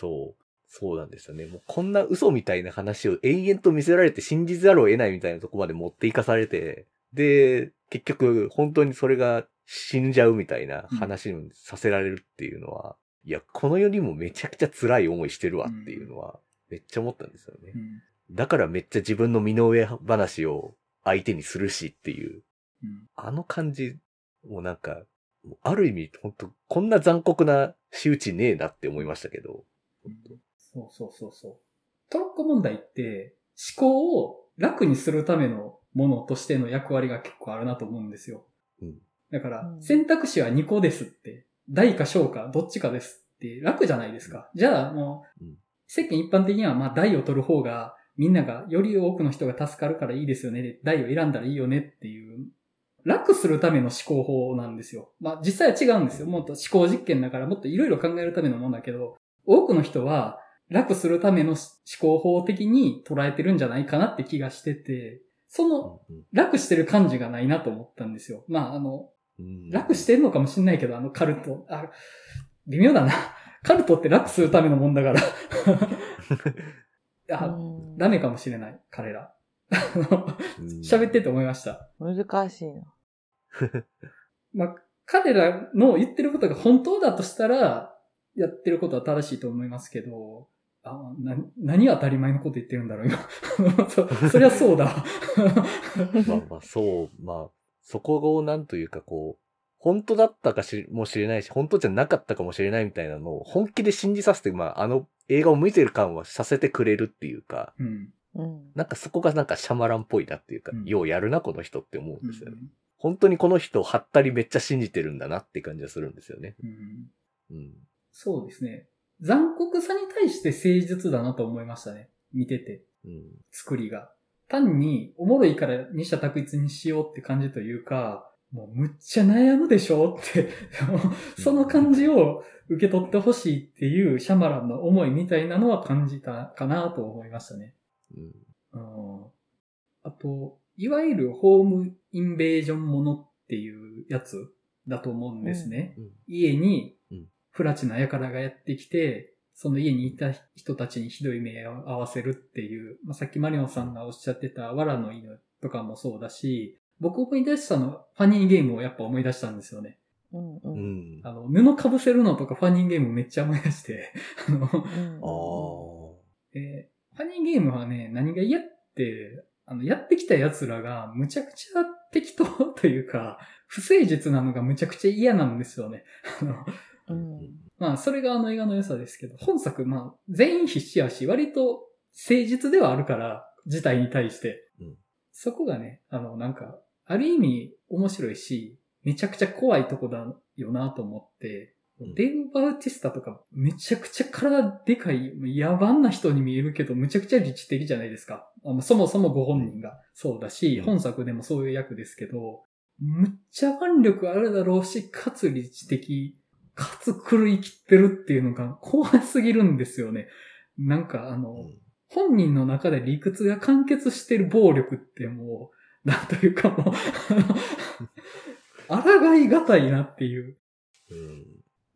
そう。そうなんですよね。もうこんな嘘みたいな話を延々と見せられて信じざるを得ないみたいなとこまで持っていかされて、で、結局本当にそれが死んじゃうみたいな話にさせられるっていうのは、いや、この世にもめちゃくちゃ辛い思いしてるわっていうのは、めっちゃ思ったんですよね。うんだからめっちゃ自分の身の上話を相手にするしっていう、うんあの感じ、もうなんか、ある意味、本当こんな残酷な仕打ちねえなって思いましたけど。そうそうそうそう。トロッコ問題って思考を楽にするためのものとしての役割が結構あるなと思うんですよ。うんだからう、ん選択肢は2個ですって、大か小かどっちかですって楽じゃないですか。じゃあもううん、世間一般的にはまあ大を取る方がみんながより多くの人が助かるからいいですよね。で大を選んだらいいよねっていう、楽するための思考法なんですよ。まあ実際は違うんですよ。もっと思考実験だからもっといろいろ考えるためのものだけど、多くの人は楽するための思考法的に捉えてるんじゃないかなって気がしてて、そのうん楽してる感じがないなと思ったんですよ。まああの、うん楽してるのかもしんないけど、あのカルト。あ、微妙だな。カルトって楽するためのもんだから。あ、うんダメかもしれない、彼ら。うん喋ってて思いました。難しいな。まあ、彼らの言ってることが本当だとしたら、やってることは正しいと思いますけど、あ、な、何当たり前のこと言ってるんだろう、今。そ、そりゃそうだわ。まあまあ、そう、まあ、そこをなんというかこう、本当だったかしもしれないし、本当じゃなかったかもしれないみたいなのを本気で信じさせて、まあ、あの映画を見てる感はさせてくれるっていうか、うん。うん。なんかそこがなんかシャマランっぽいなっていうか、うんようやるな、この人って思うんうんですよね。本当にこの人、はったりめっちゃ信じてるんだなって感じがするんですよね。うんうん。そうですね。残酷さに対して誠実だなと思いましたね。見てて。うん。作りが。単に、おもろいから二者択一にしようって感じというか、もうむっちゃ悩むでしょって、その感じを受け取ってほしいっていうシャマランの思いみたいなのは感じたかなと思いましたね。うん。うん、あと、いわゆるホームインベージョンものっていうやつだと思うんですね。うん家にうん、不ラチな輩がやってきて、その家にいた人たちにひどい目を合わせるっていう、まあ、さっきマリオンさんがおっしゃってた藁の犬とかもそうだし、僕思い出したのはファニーゲームをやっぱ思い出したんですよね。うんう。うんん。ああの、布被せるのとかファニーゲームめっちゃ思い出して、あの、うんファニーゲームはね、何が嫌って、あの、やってきた奴らがむちゃくちゃ適当というか、不誠実なのがむちゃくちゃ嫌なんですよね。あの、うん。まあ、それがあの映画の良さですけど、本作、まあ、全員必死やし、割と誠実ではあるから、事態に対して。うんそこがね、あの、なんか、ある意味面白いし、めちゃくちゃ怖いとこだよなと思って、うんデーブ・バウティスタとか、めちゃくちゃ体でかい、野蛮な人に見えるけど、むちゃくちゃ理知的じゃないですか。あのそもそもご本人がそうだし、うん本作でもそういう役ですけど、むっちゃ腕力あるだろうし、かつ理知的、かつ狂い切ってるっていうのが怖すぎるんですよね。なんかあの、うん本人の中で理屈が完結してる暴力ってもう、なんというかもう、あらがいがたいなっていう。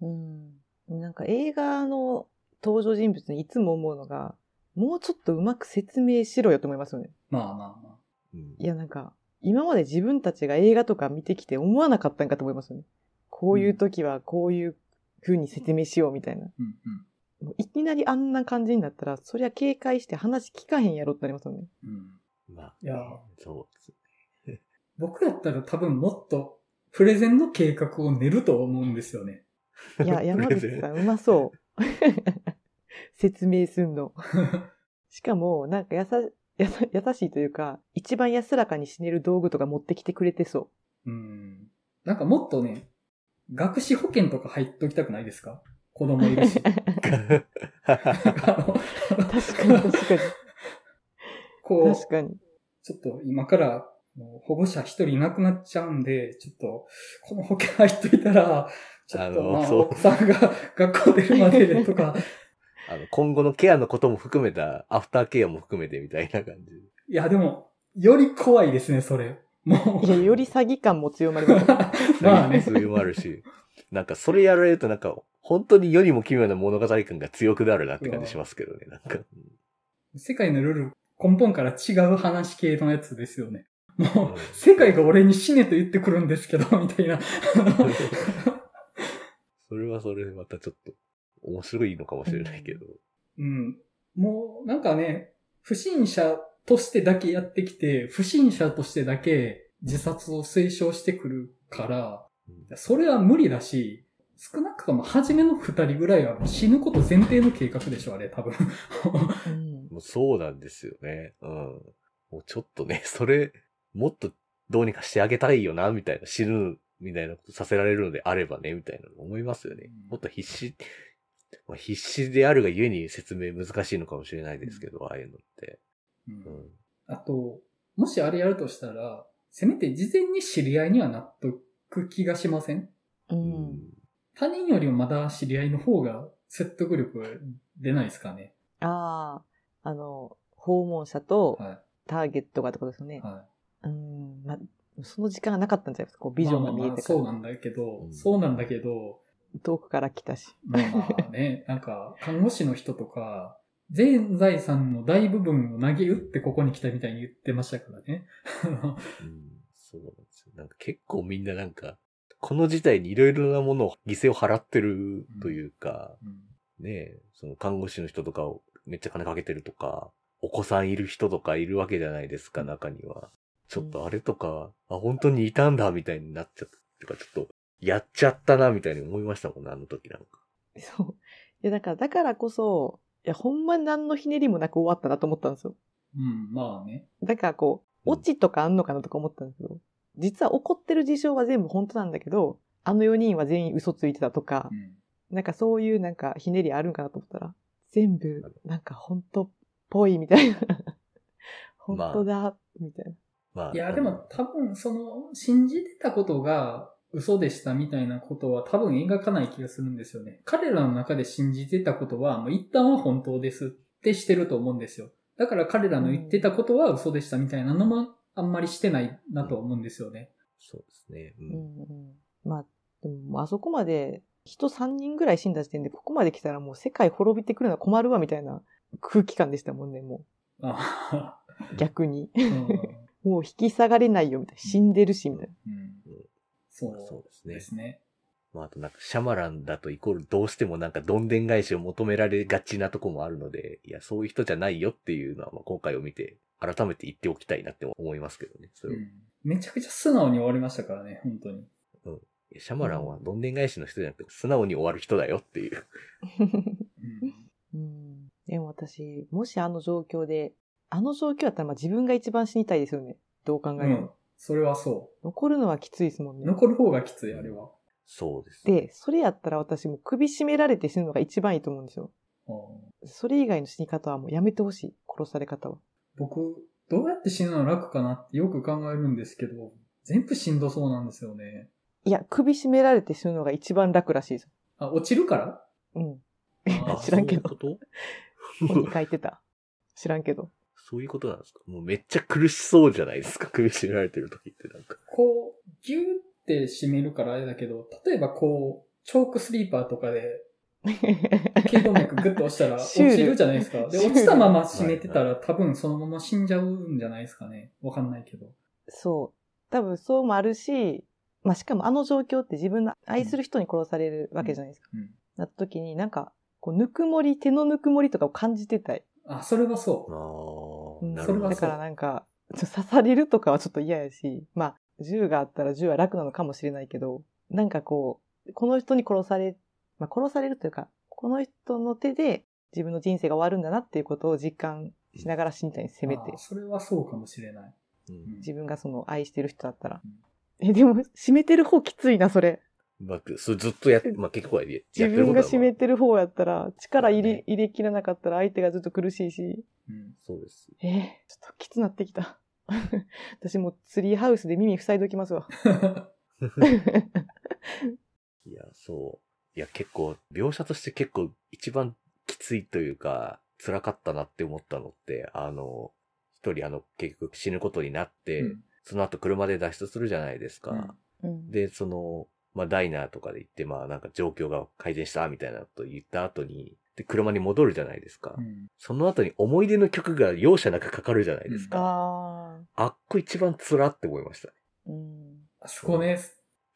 うん。うん。なんか映画の登場人物にいつも思うのが、もうちょっとうまく説明しろよと思いますよね。まあまあまあ。うんいやなんか、今まで自分たちが映画とか見てきて思わなかったんかと思いますよね。こういう時はこういう風に説明しようみたいな。うんもういきなりあんな感じになったら、そりゃ警戒して話聞かへんやろってなりますよね。うん。うん。まあ、いやそうです。僕やったら多分もっとプレゼンの計画を練ると思うんですよね。いや、山口さんうまそう。説明すんの。しかも、なんかやさ、やさ、優しいというか、一番安らかに死ねる道具とか持ってきてくれてそうん。なんかもっとね、学資保険とか入っときたくないですか？子供いるし。う。確かに確かに。こう、確かに。ちょっと今からもう保護者一人いなくなっちゃうんで、ちょっとこの保険入っといたら、ちょっとまああのそう奥さんが 学校出るまででとか、あの、今後のケアのことも含めた、アフターケアも含めてみたいな感じ。いやでも、より怖いですね、それ。もう。いや、より詐欺感も強まります。まあね。そういうのもあるし、なんかそれやられるとなんか、本当に世にも奇妙な物語感が強くなるなって感じしますけどね、なんか。世界のルール根本から違う話系のやつですよね。もう、うん世界が俺に死ねと言ってくるんですけど、みたいな。それはそれでまたちょっと面白いのかもしれないけど。うん。もう、なんかね、不審者としてだけやってきて、不審者としてだけ自殺を推奨してくるから、うんそれは無理だし、少なくとも初めの二人ぐらいは死ぬこと前提の計画でしょ、あれ、多分。うんもうそうなんですよね。うん。もうちょっとね、それ、もっとどうにかしてあげたいよな、みたいな、死ぬ、みたいなことさせられるのであればね、みたいなの思いますよねうん。もっと必死、まあ、必死であるがゆえに説明難しいのかもしれないですけど、ああいうのって。うんうん。あと、もしあれやるとしたら、せめて事前に知り合いにはなっとく気がしません？う。うん他人よりもまだ知り合いの方が説得力出ないですかね？ああ、あの、訪問者とはターゲットがってことですよねい。。はうん、ま、その時間がなかったんじゃないですか？こうい。ビジョンが見えまあまあてから。そうなんだけど、うんそうなんだけど、遠くから来たし。まあまあね、なんか、看護師の人とか、全財産の大部分を投げ打ってここに来たみたいに言ってましたからね。うんそうなんですよ。なんか結構みんななんか、この事態にいろいろなものを犠牲を払ってるというか、うんねえ、その看護師の人とかをめっちゃ金かけてるとか、お子さんいる人とかいるわけじゃないですか、中には。ちょっとあれとか、あ、本当にいたんだ、みたいになっちゃった。てか、ちょっと、やっちゃったな、みたいに思いましたもんね、あの時なんか。そう。いや、だから、だからこそ、いや、ほんまに何のひねりもなく終わったなと思ったんですよ。うん、まあね。だからこう、オチとかあんのかなとか思ったんですけど、実は起こってる事象は全部本当なんだけど、あの4人は全員嘘ついてたとかう、んなんかそういうなんかひねりあるんかなと思ったら、全部なんか本当っぽいみたいな。本当だ、みたいな。まあ。いや、でも多分その、信じてたことが嘘でしたみたいなことは多分描かない気がするんですよね。彼らの中で信じてたことはもう一旦は本当ですってしてると思うんですよ。だから彼らの言ってたことは嘘でしたみたいなのもあんまりしてないなと思うんですよね。そうですね。う。うんんうん。まあ、でも、あそこまで、人3人ぐらい死んだ時点で、ここまで来たらもう世界滅びてくるのは困るわ、みたいな空気感でしたもんね、もあう。逆に。うん もう引き下がれないよ、みたいな。死んでるし、みたいな。うんそうそうですね。ですね。まあ、あとなんか、シャマランだとイコールどうしてもなんかどんでん返しを求められがちなとこもあるので、いや、そういう人じゃないよっていうのは、まあ今回を見て、改めて言っておきたいなって思いますけどね。それをうんめちゃくちゃ素直に終わりましたからね、本当に。いやシャマランはどんでん返しの人じゃなくて、素直に終わる人だよっていう。うんうん。でも私、もしあの状況で、あの状況だったらまあ自分が一番死にたいですよね。どう考えても。うん。それはそ残るのはきついですもんう。ね。残る方がきつい、あれは。そうです。で、それやったら私も首絞められて死ぬのが一番いいと思うんですよ。うんそれ以外の死に方はもうやめてほしい。殺され方は。僕、どうやって死ぬの楽かなってよく考えるんですけど、全部しんどそうなんですよね。いや、首絞められて死ぬのが一番楽らしいです。あ、落ちるから？うん。あ 知らんけど。そういうこ本にと 書いてた。知らんけど。そういうことなんですか？もうめっちゃ苦しそうじゃないですか？首絞められてる時ってなんか。こう、ギューって締めるからあれだけど、例えばこう、チョークスリーパーとかで、頸動脈グッと押したら落ちるじゃないですか。で、落ちたまま締めてたら多分そのまま死んじゃうんじゃないですかね。わかんないけど。そう。多分そうもあるし、まあ、しかもあの状況って自分の愛する人に殺されるわけじゃないですか。うん。なった時になんか、こう、ぬくもり、手のぬくもりとかを感じてたい。あ、それはあそうだ。からなんか、刺されるとかはちょっと嫌やし、まあ、銃があったら銃は楽なのかもしれないけど、なんかこう、この人に殺され、まあ殺されるというか、この人の手で自分の人生が終わるんだなっていうことを実感しながら死にたいにせう。めてあ、それはそうかもしれない。自分がその愛してる人だったらうん。え、でも、締めてる方きついな、それ。まあ、それずっとやって、まあ結構やって自ることはまあ分が締めてる方やったら、力入れね入れきらなかったら相手がずっと苦しいし、うん。そうです。えー、ちょっときつなってきた。私もうツリーハウスで耳塞いでおきますわ。いや、そう。いや、結構、描写として結構一番きついというか、辛かったなって思ったのって、あの、一人あの、結局死ぬことになって、うんその後車で脱出するじゃないですか。うん、で、その、まあ、ダイナーとかで行って、まあ、なんか状況が改善したみたいなこと言った後に、で、車に戻るじゃないですか。うんその後に思い出の曲が容赦なくかかるじゃないですか。ああっこ一番辛って思いました。ー、うん。あそこね、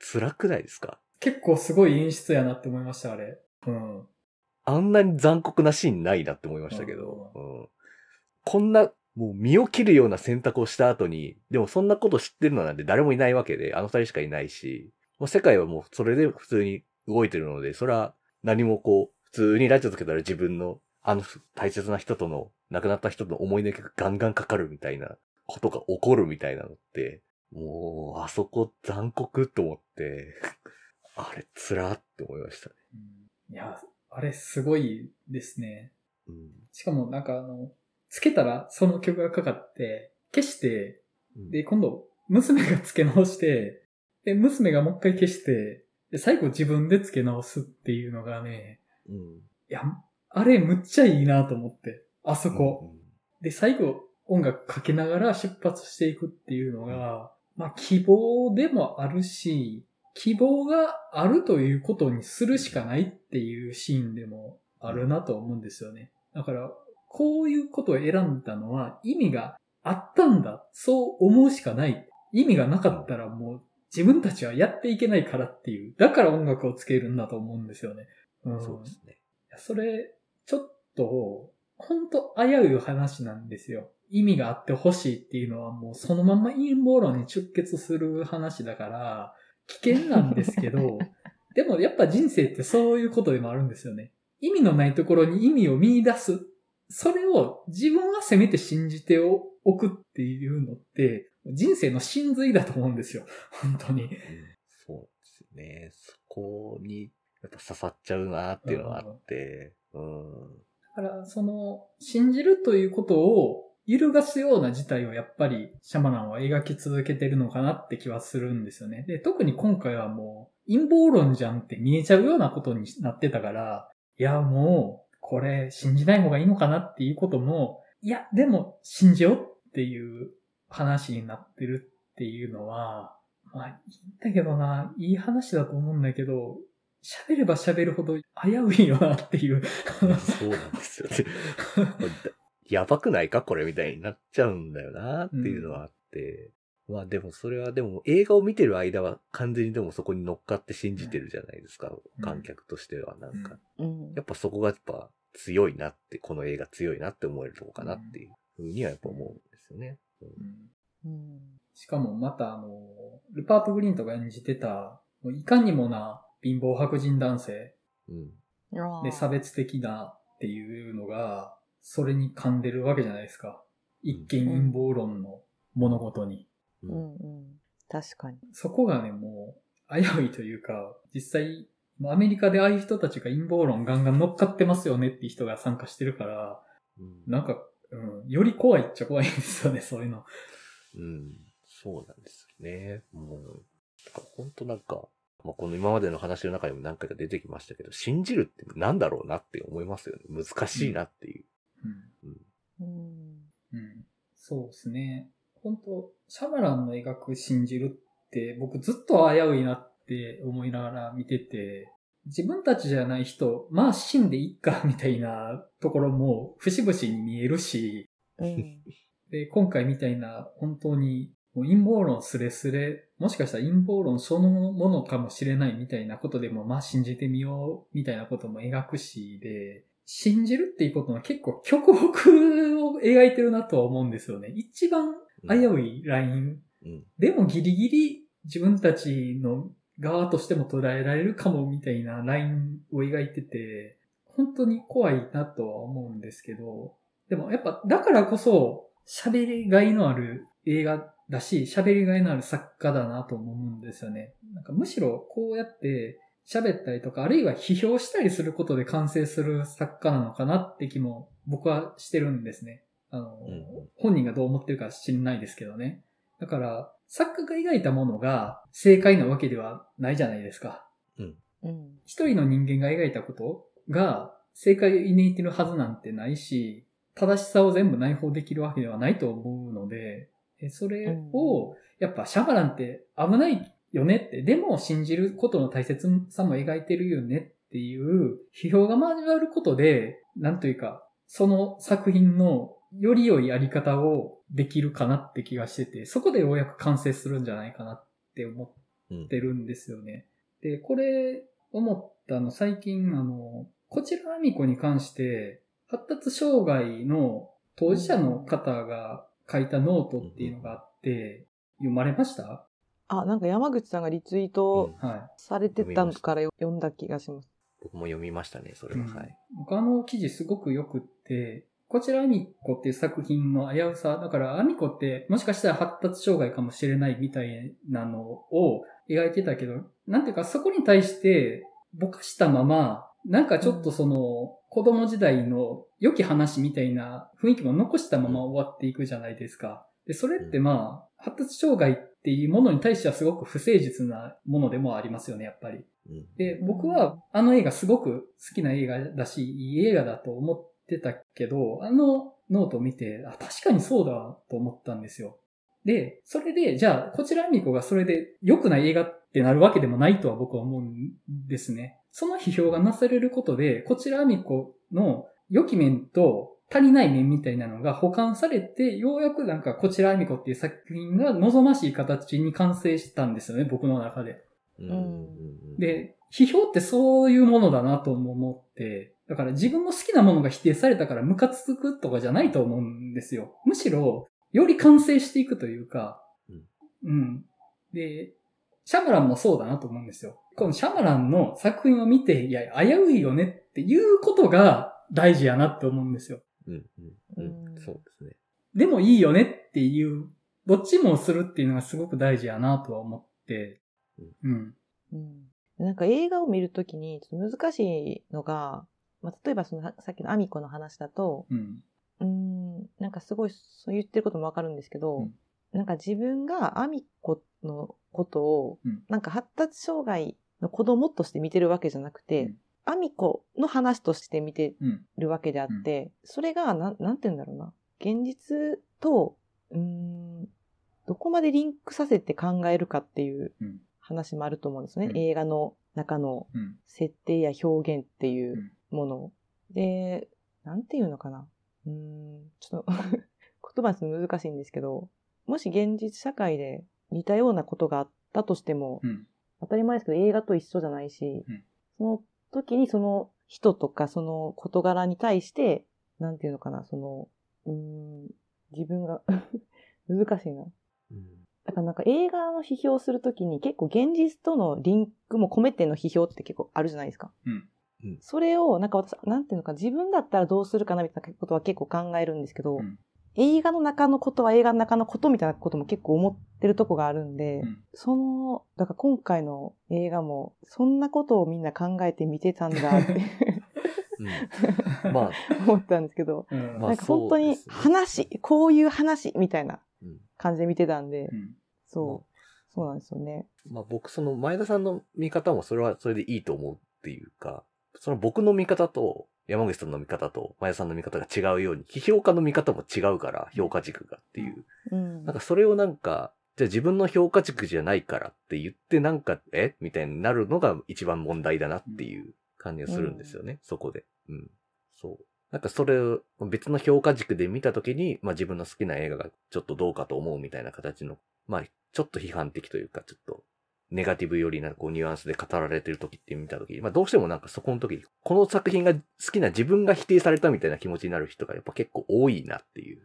辛くないですか？結構すごい演出やなって思いました、あれ。うん。あんなに残酷なシーンないなって思いましたけど、ううん、こんな、もう身を切るような選択をした後に、でもそんなこと知ってるのなんて誰もいないわけで、あの二人しかいないし、もう世界はもうそれで普通に動いてるので、それは何もこう、普通にラジオつけたら自分の、あの大切な人との、亡くなった人との思い出がガンガンかかるみたいなことが起こるみたいなのって、もう、あそこ残酷と思って、あれ、辛って思いましたね。うんいや、あれすごいですね。うんしかもなんかあの、つけたらその曲がかかって、消して、うんで、今度、娘が付け直して、で、娘がもう一回消して、で、最後自分で付け直すっていうのがね、うん。いや、あれむっちゃいいなと思って、あそこ。で、最後音楽かけながら出発していくっていうのが、まあ希望でもあるし、希望があるということにするしかないっていうシーンでもあるなと思うんですよね。だから、こういうことを選んだのは意味があったんだ。そう思うしかない。意味がなかったらもう自分たちはやっていけないからっていう。だから音楽をつけるんだと思うんですよね。うん、そうですね。いやそれ、ちょっと、本当危うい話なんですよ。意味があってほしいっていうのはもうそのまま陰謀論に直結する話だから、危険なんですけど、でもやっぱ人生ってそういうことでもあるんですよね。意味のないところに意味を見出す。それを自分はせめて信じておくっていうのって、人生の真髄だと思うんですよ。本当に。うんそうですね。そこに、やっぱ刺さっちゃうなっていうのがあって、うん。だから、その、信じるということを揺るがすような事態をやっぱりシャマランは描き続けてるのかなって気はするんですよね。で、特に今回はもう陰謀論じゃんって見えちゃうようなことになってたから、いやもう、これ信じない方がいいのかなっていうことも、いや、でも信じようっていう話になってるっていうのは、まあ、いいんだけどな、いい話だと思うんだけど、喋れば喋るほど危ういよなっていう。そうなんですよね。やばくないかこれみたいになっちゃうんだよなっていうのはあって。まあでもそれはでも映画を見てる間は完全にでもそこに乗っかって信じてるじゃないですか。うん観客としてはなんか。うんやっぱそこがやっぱ強いなって、この映画強いなって思えるとこかなっていうふうにはやっぱ思うんですよね。うんうんうんしかもまたあの、ルパート・グリーンとか演じてた、もういかにもな貧乏白人男性で差別的なっていうのが、それに噛んでるわけじゃないですか。一見陰謀論の物事に。ううんんうん。確かに。そこがね、もう危ういというか、実際、アメリカでああいう人たちが陰謀論ガンガン乗っかってますよねっていう人が参加してるから、うんなんか、うん、より怖いっちゃ怖いんですよね、そういうの。うん。そうなんですよね。もう、本当なんか、まあ、この今までの話の中にも何回か出てきましたけど、信じるって何だろうなって思いますよね。難しいなっていう。うんうん。うん、そうですね。本当シャマランの描く信じるって僕ずっと危ういなって思いながら見てて、自分たちじゃない人、まあ死んでいっかみたいなところも節々に見えるし、うん。で、今回みたいな本当にもう陰謀論すれすれ、もしかしたら陰謀論そのものかもしれないみたいなことでも、まあ信じてみようみたいなことも描くしで、信じるっていうことは結構極北を描いてるなとは思うんですよね。一番危ういライン。うん。でもギリギリ自分たちの側としても捉えられるかもみたいなラインを描いてて、本当に怖いなとは思うんですけど、でもやっぱだからこそ喋りがいのある映画だし、喋りがいのある作家だなと思うんですよね。なんかむしろこうやって喋ったりとか、あるいは批評したりすることで完成する作家なのかなって気も僕はしてるんですね。あの、うん本人がどう思ってるか知んないですけどね。だから、作家が描いたものが正解なわけではないじゃないですか。うん。一人の人間が描いたことが正解をいてるはずなんてないし、正しさを全部内包できるわけではないと思うので、えそれを、やっぱシャマランって危ないよねって、でも信じることの大切さも描いてるよねっていう批評が交わることで、なんというか、その作品のより良いやり方をできるかなって気がしてて、そこでようやく完成するんじゃないかなって思っうんてるんですよね。で、これ思ったの最近あの、こちらアミコに関して発達障害の当事者の方が書いたノートっていうのがあって、読まれました？あ、なんか山口さんがリツイートはされてたから読んだ気がします。僕も読みましたね、そい。れは。はい。僕あの記事すごく良くって、こちらアミコっていう作品の危うさ、だからアミコってもしかしたら発達障害かもしれないみたいなのを描いてたけど、なんていうかそこに対してぼかしたまま、なんかちょっとその子供時代の良き話みたいな雰囲気も残したまま終わっていくじゃないですか。で、それってまあ、発達障害っていうものに対してはすごく不誠実なものでもありますよね、やっぱり。うん。で、僕はあの映画すごく好きな映画だし、いい映画だと思ってたけど、あのノートを見て、あ、確かにそうだと思ったんですよ。で、それで、じゃあ、こちらミコがそれで良くない映画ってなるわけでもないとは僕は思うんですね。その批評がなされることで、こちらミコの良き面と足りない面みたいなのが保管されて、ようやくなんかこちらミコっていう作品が望ましい形に完成したんですよね、僕の中で。で、批評ってそういうものだなとも思って、だから自分の好きなものが否定されたからムカつくとかじゃないと思うんですよ。むしろ、より完成していくというか、うん。うん。で、シャマランもそうだなと思うんですよ。このシャマランの作品を見て、いや、危ういよねっていうことが大事やなって思うんですよ。うん。うん。うんうんそうですね。でもいいよねっていう、どっちもするっていうのがすごく大事やなとは思って、うん。うん。なんか映画を見るときにちょっと難しいのが、まあ、例えばそのさっきのアミコの話だと、うん。なんかすごいそう言ってることもわかるんですけど、うんなんか自分がアミコのことを、うんなんか発達障害の子供として見てるわけじゃなくて、うんアミコの話として見てうん。るわけであって、それが、なん、なんて言うんだろうな。現実と、うーん、どこまでリンクさせて考えるかっていううん。話もあると思うんですね。うん映画の中のうん。設定や表現っていううんものを。で、なんていうのかな。うーん、ちょっと 言葉にするの難しいんですけど、もし現実社会で似たようなことがあったとしても、うん。当たり前ですけど映画と一緒じゃないし、うんその時にその人とかその事柄に対して、なんていうのかな、その、うーん、自分が 難しいな。うんだからなんか映画の批評するときに結構現実とのリンクも込めての批評って結構あるじゃないですか。うん。うん。それをなんか私、なんていうのか自分だったらどうするかなみたいなことは結構考えるんですけど、うん。映画の中のことは映画の中のことみたいなことも結構思ってるとこがあるんで、うん。その、だから今回の映画もそんなことをみんな考えて見てたんだって うん。まあ、思ったんですけど、うん。まあなんか本当に話、こういう話みたいなうん。感じで見てたんで、うん。そう、そうなんですよね。まあ僕、その前田さんの見方もそれはそれでいいと思うっていうか、その僕の見方と山口さんの見方と前田さんの見方が違うように、批評家の見方も違うから、評価軸がっていう。うん。なんかそれをなんか、じゃあ自分の評価軸じゃないからって言ってなんか、え？みたいになるのが一番問題だなっていう感じがするんですよね、そこで。うん。そう。なんかそれを別の評価軸で見たときに、まあ自分の好きな映画がちょっとどうかと思うみたいな形の、まあちょっと批判的というか、ちょっとネガティブよりなこうニュアンスで語られてる時って見た時まあどうしてもなんかそこの時この作品が好きな自分が否定されたみたいな気持ちになる人がやっぱ結構多いなっていう。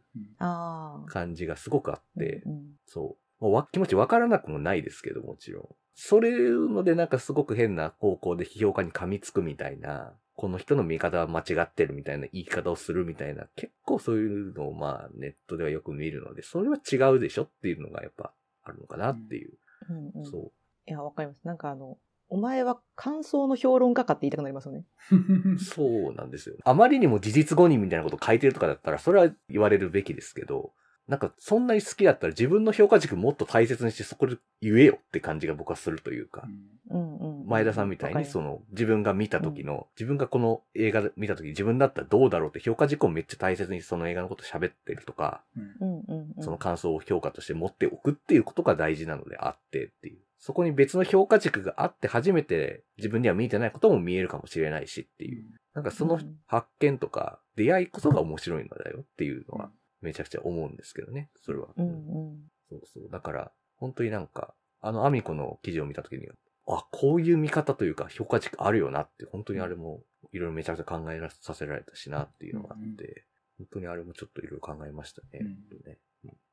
感じがすごくあって、うんそう。もうわ気持ちわからなくもないですけど、もちろん。それのでなんかすごく変な方向で批評家に噛みつくみたいな、この人の見方は間違ってるみたいな言い方をするみたいな、結構そういうのをまあネットではよく見るので、それは違うでしょっていうのがやっぱあるのかなっていう。うんうんそう。いや、わかります。なんかあの、お前は感想の評論家かって言いたくなりますよね。そうなんですよ。あまりにも事実誤認みたいなことを書いてるとかだったら、それは言われるべきですけど、なんかそんなに好きだったら自分の評価軸もっと大切にしてそこで言えよって感じが僕はするというか。うんうん。前田さんみたいに、その、自分が見た時の、自分がこの映画で見た時自分だったらどうだろうって評価軸をめっちゃ大切にその映画のこと喋ってるとか、うんうん。その感想を評価として持っておくっていうことが大事なのであってっていう。そこに別の評価軸があって初めて自分には見えてないことも見えるかもしれないしっていう。なんかそのうん発見とか出会いこそが面白いのだよっていうのはめちゃくちゃ思うんですけどね。それは。うんうん。そうそう。だから、本当になんか、あのアミコの記事を見たときに、あ、こういう見方というか評価軸あるよなって、本当にあれもいろいろめちゃくちゃ考えさせられたしなっていうのがあって、本当にあれもちょっといろいろ考えましたね。うん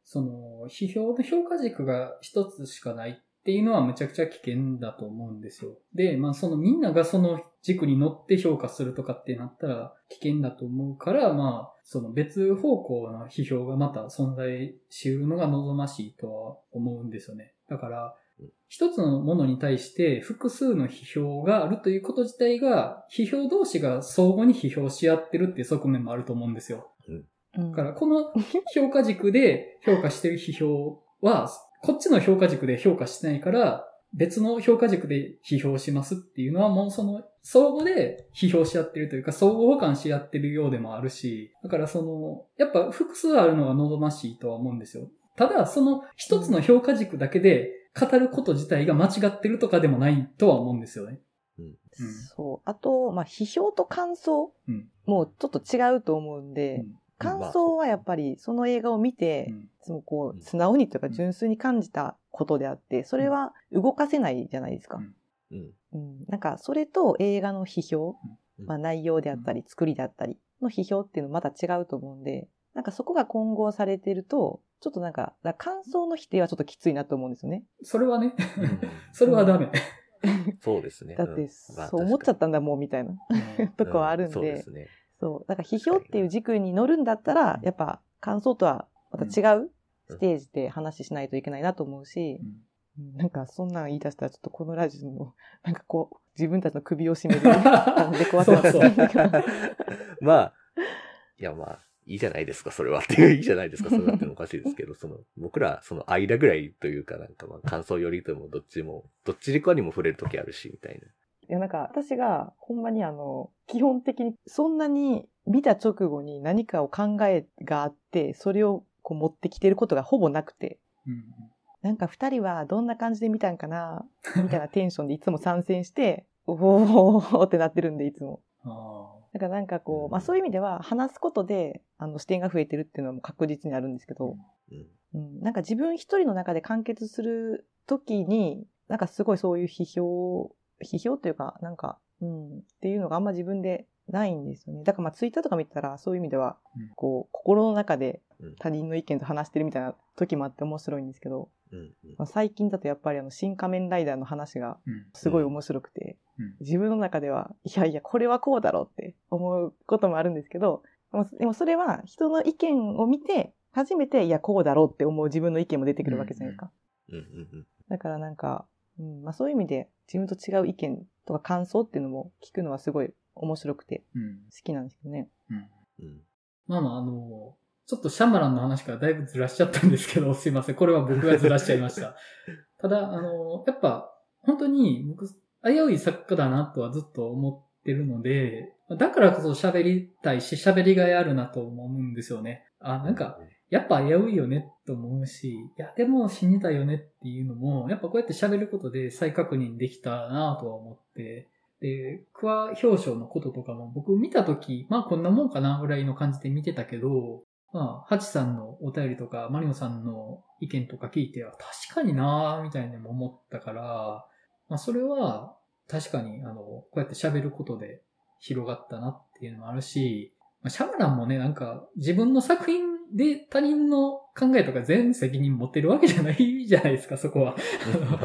その、批評の評価軸が一つしかないっていうのはむちゃくちゃ危険だと思うんですよ。で、まあそのみんながその軸に乗って評価するとかってなったら危険だと思うから、まあその別方向の批評がまた存在しうるのが望ましいとは思うんですよね。だからうん、一つのものに対して複数の批評があるということ自体が、批評同士が相互に批評し合ってるっていう側面もあると思うんですよ。うんだから、この評価軸で評価してる批評は、こっちの評価軸で評価してないから、別の評価軸で批評しますっていうのはもうその相互で批評し合ってるというか相互補完し合ってるようでもあるし、だからその、やっぱ複数あるのが望ましいとは思うんですよ。ただ、その一つの評価軸だけで語ること自体が間違ってるとかでもないとは思うんですよね。うんそう。あと、まあ、批評と感想うんもちょっと違うと思うんで、うん感想は。やっぱりその映画を見て、うん。そのこう素直にというかうん。純粋に感じたことであって、それは動かせないじゃないですか。うん。うん、なんかそれと映画の批評、うん。まあ、内容であったり作りであったりの批評っていうのまた違うと思うんで、なんかそこが混合されてると、ちょっとなんか、だから感想の否定はちょっときついなと思うんですよね。それはね、うん。それはダメ。そうですね。だって、そう思っちゃったんだもんみたいな。とこはあるんで、そうですね。そう。だから批評っていう軸に乗るんだったら、やっぱ感想とはまた違うステージで話しないといけないなと思うし、うん。なんかそんなん言い出したらちょっとこのラジオの、なんかこう、自分たちの首を絞める感じで怖くなってそうそうだか。らまあ、いやまあ、いいじゃないですか、それは。っていう、いいじゃないですか、それはってのおかしいですけど、その、僕ら、その間ぐらいというか、なんかまあ、感想よりとも、どっちも、どっちかにも触れるときあるし、みたいな。いや、なんか私がほんまにあの、基本的にそんなに見た直後に何かを考えがあって、それをこう持ってきてることがほぼなくて、うん。なんか二人はどんな感じで見たんかな みたいなテンションでいつも参戦して、おーってなってるんで、いつも。だからなんかこう、まあそういう意味では話すことで、あの視点が増えてるっていうのはもう確実にあるんですけど、うん。うん、なんか自分一人の中で完結するときに、なんかすごいそういう批評、批評というか、なんか、うん、っていうのがあんま自分でないんですよね。だからまあツイッターとか見たらそういう意味ではうん、こう、心の中でうん他人の意見と話してるみたいな時もあって面白いんですけど、まあ、最近だとやっぱりあの、新仮面ライダーの話がうん。すごい面白くて、うん。自分の中では、いやいや、これはこうだろうって思うこともあるんですけど、でもそれは人の意見を見て、初めて、いや、こうだろうって思う自分の意見も出てくるわけじゃないですか。だからなんか、うん、まあそういう意味で自分と違う意見とか感想っていうのも聞くのはすごい面白くてうん。好きなんですけどね。うん。うん。まあまあ、あの、ちょっとシャマランの話からだいぶずらしちゃったんですけど、すいません。これは僕がずらしちゃいました。ただ、あの、やっぱ、本当に僕、危うい作家だなとはずっと思ってるので、だからこそ喋りたいし、喋りがいあるなと思うんですよね。あ、なんか、やっぱ危ういよねと思うし、いや、でも死にたよねっていうのも、やっぱこうやって喋ることで再確認できたなとは思って、で、クワ表彰のこととかも僕見たとき、まあこんなもんかなぐらいの感じで見てたけど、まあ、ハチさんのお便りとか、マリオさんの意見とか聞いて、確かになーみたいにも思ったから、まあそれは確かに、あの、こうやって喋ることで広がったなっていうのもあるし、まあシャマランもね、なんか自分の作品で他人の考えとか全責任持ってるわけじゃない じゃないですか、そこは。ま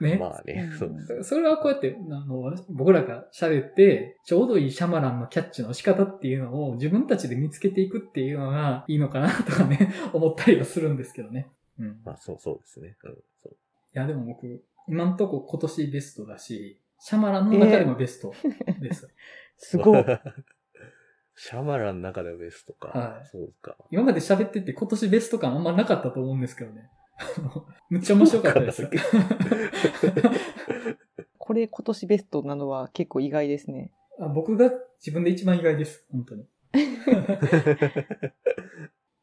あね。まあ、まあね、そう。それはこうやって、あの、僕らが喋って、ちょうどいいシャマランのキャッチの仕方っていうのを自分たちで見つけていくっていうのがいいのかなとかね、思ったりはするんですけどね。うん。いまあ、そう、そうですね。うん。そうや、でも僕、今んとこ今年ベストだし、シャマランの中でもベストです。すごい。シャマランの中ではベストか。はいそうか。今まで喋ってて今年ベスト感あんまなかったと思うんですけどね。あ のむっちゃ面白かったですよ。これ今年ベストなのは結構意外ですね。あ僕が自分で一番意外です。本当に。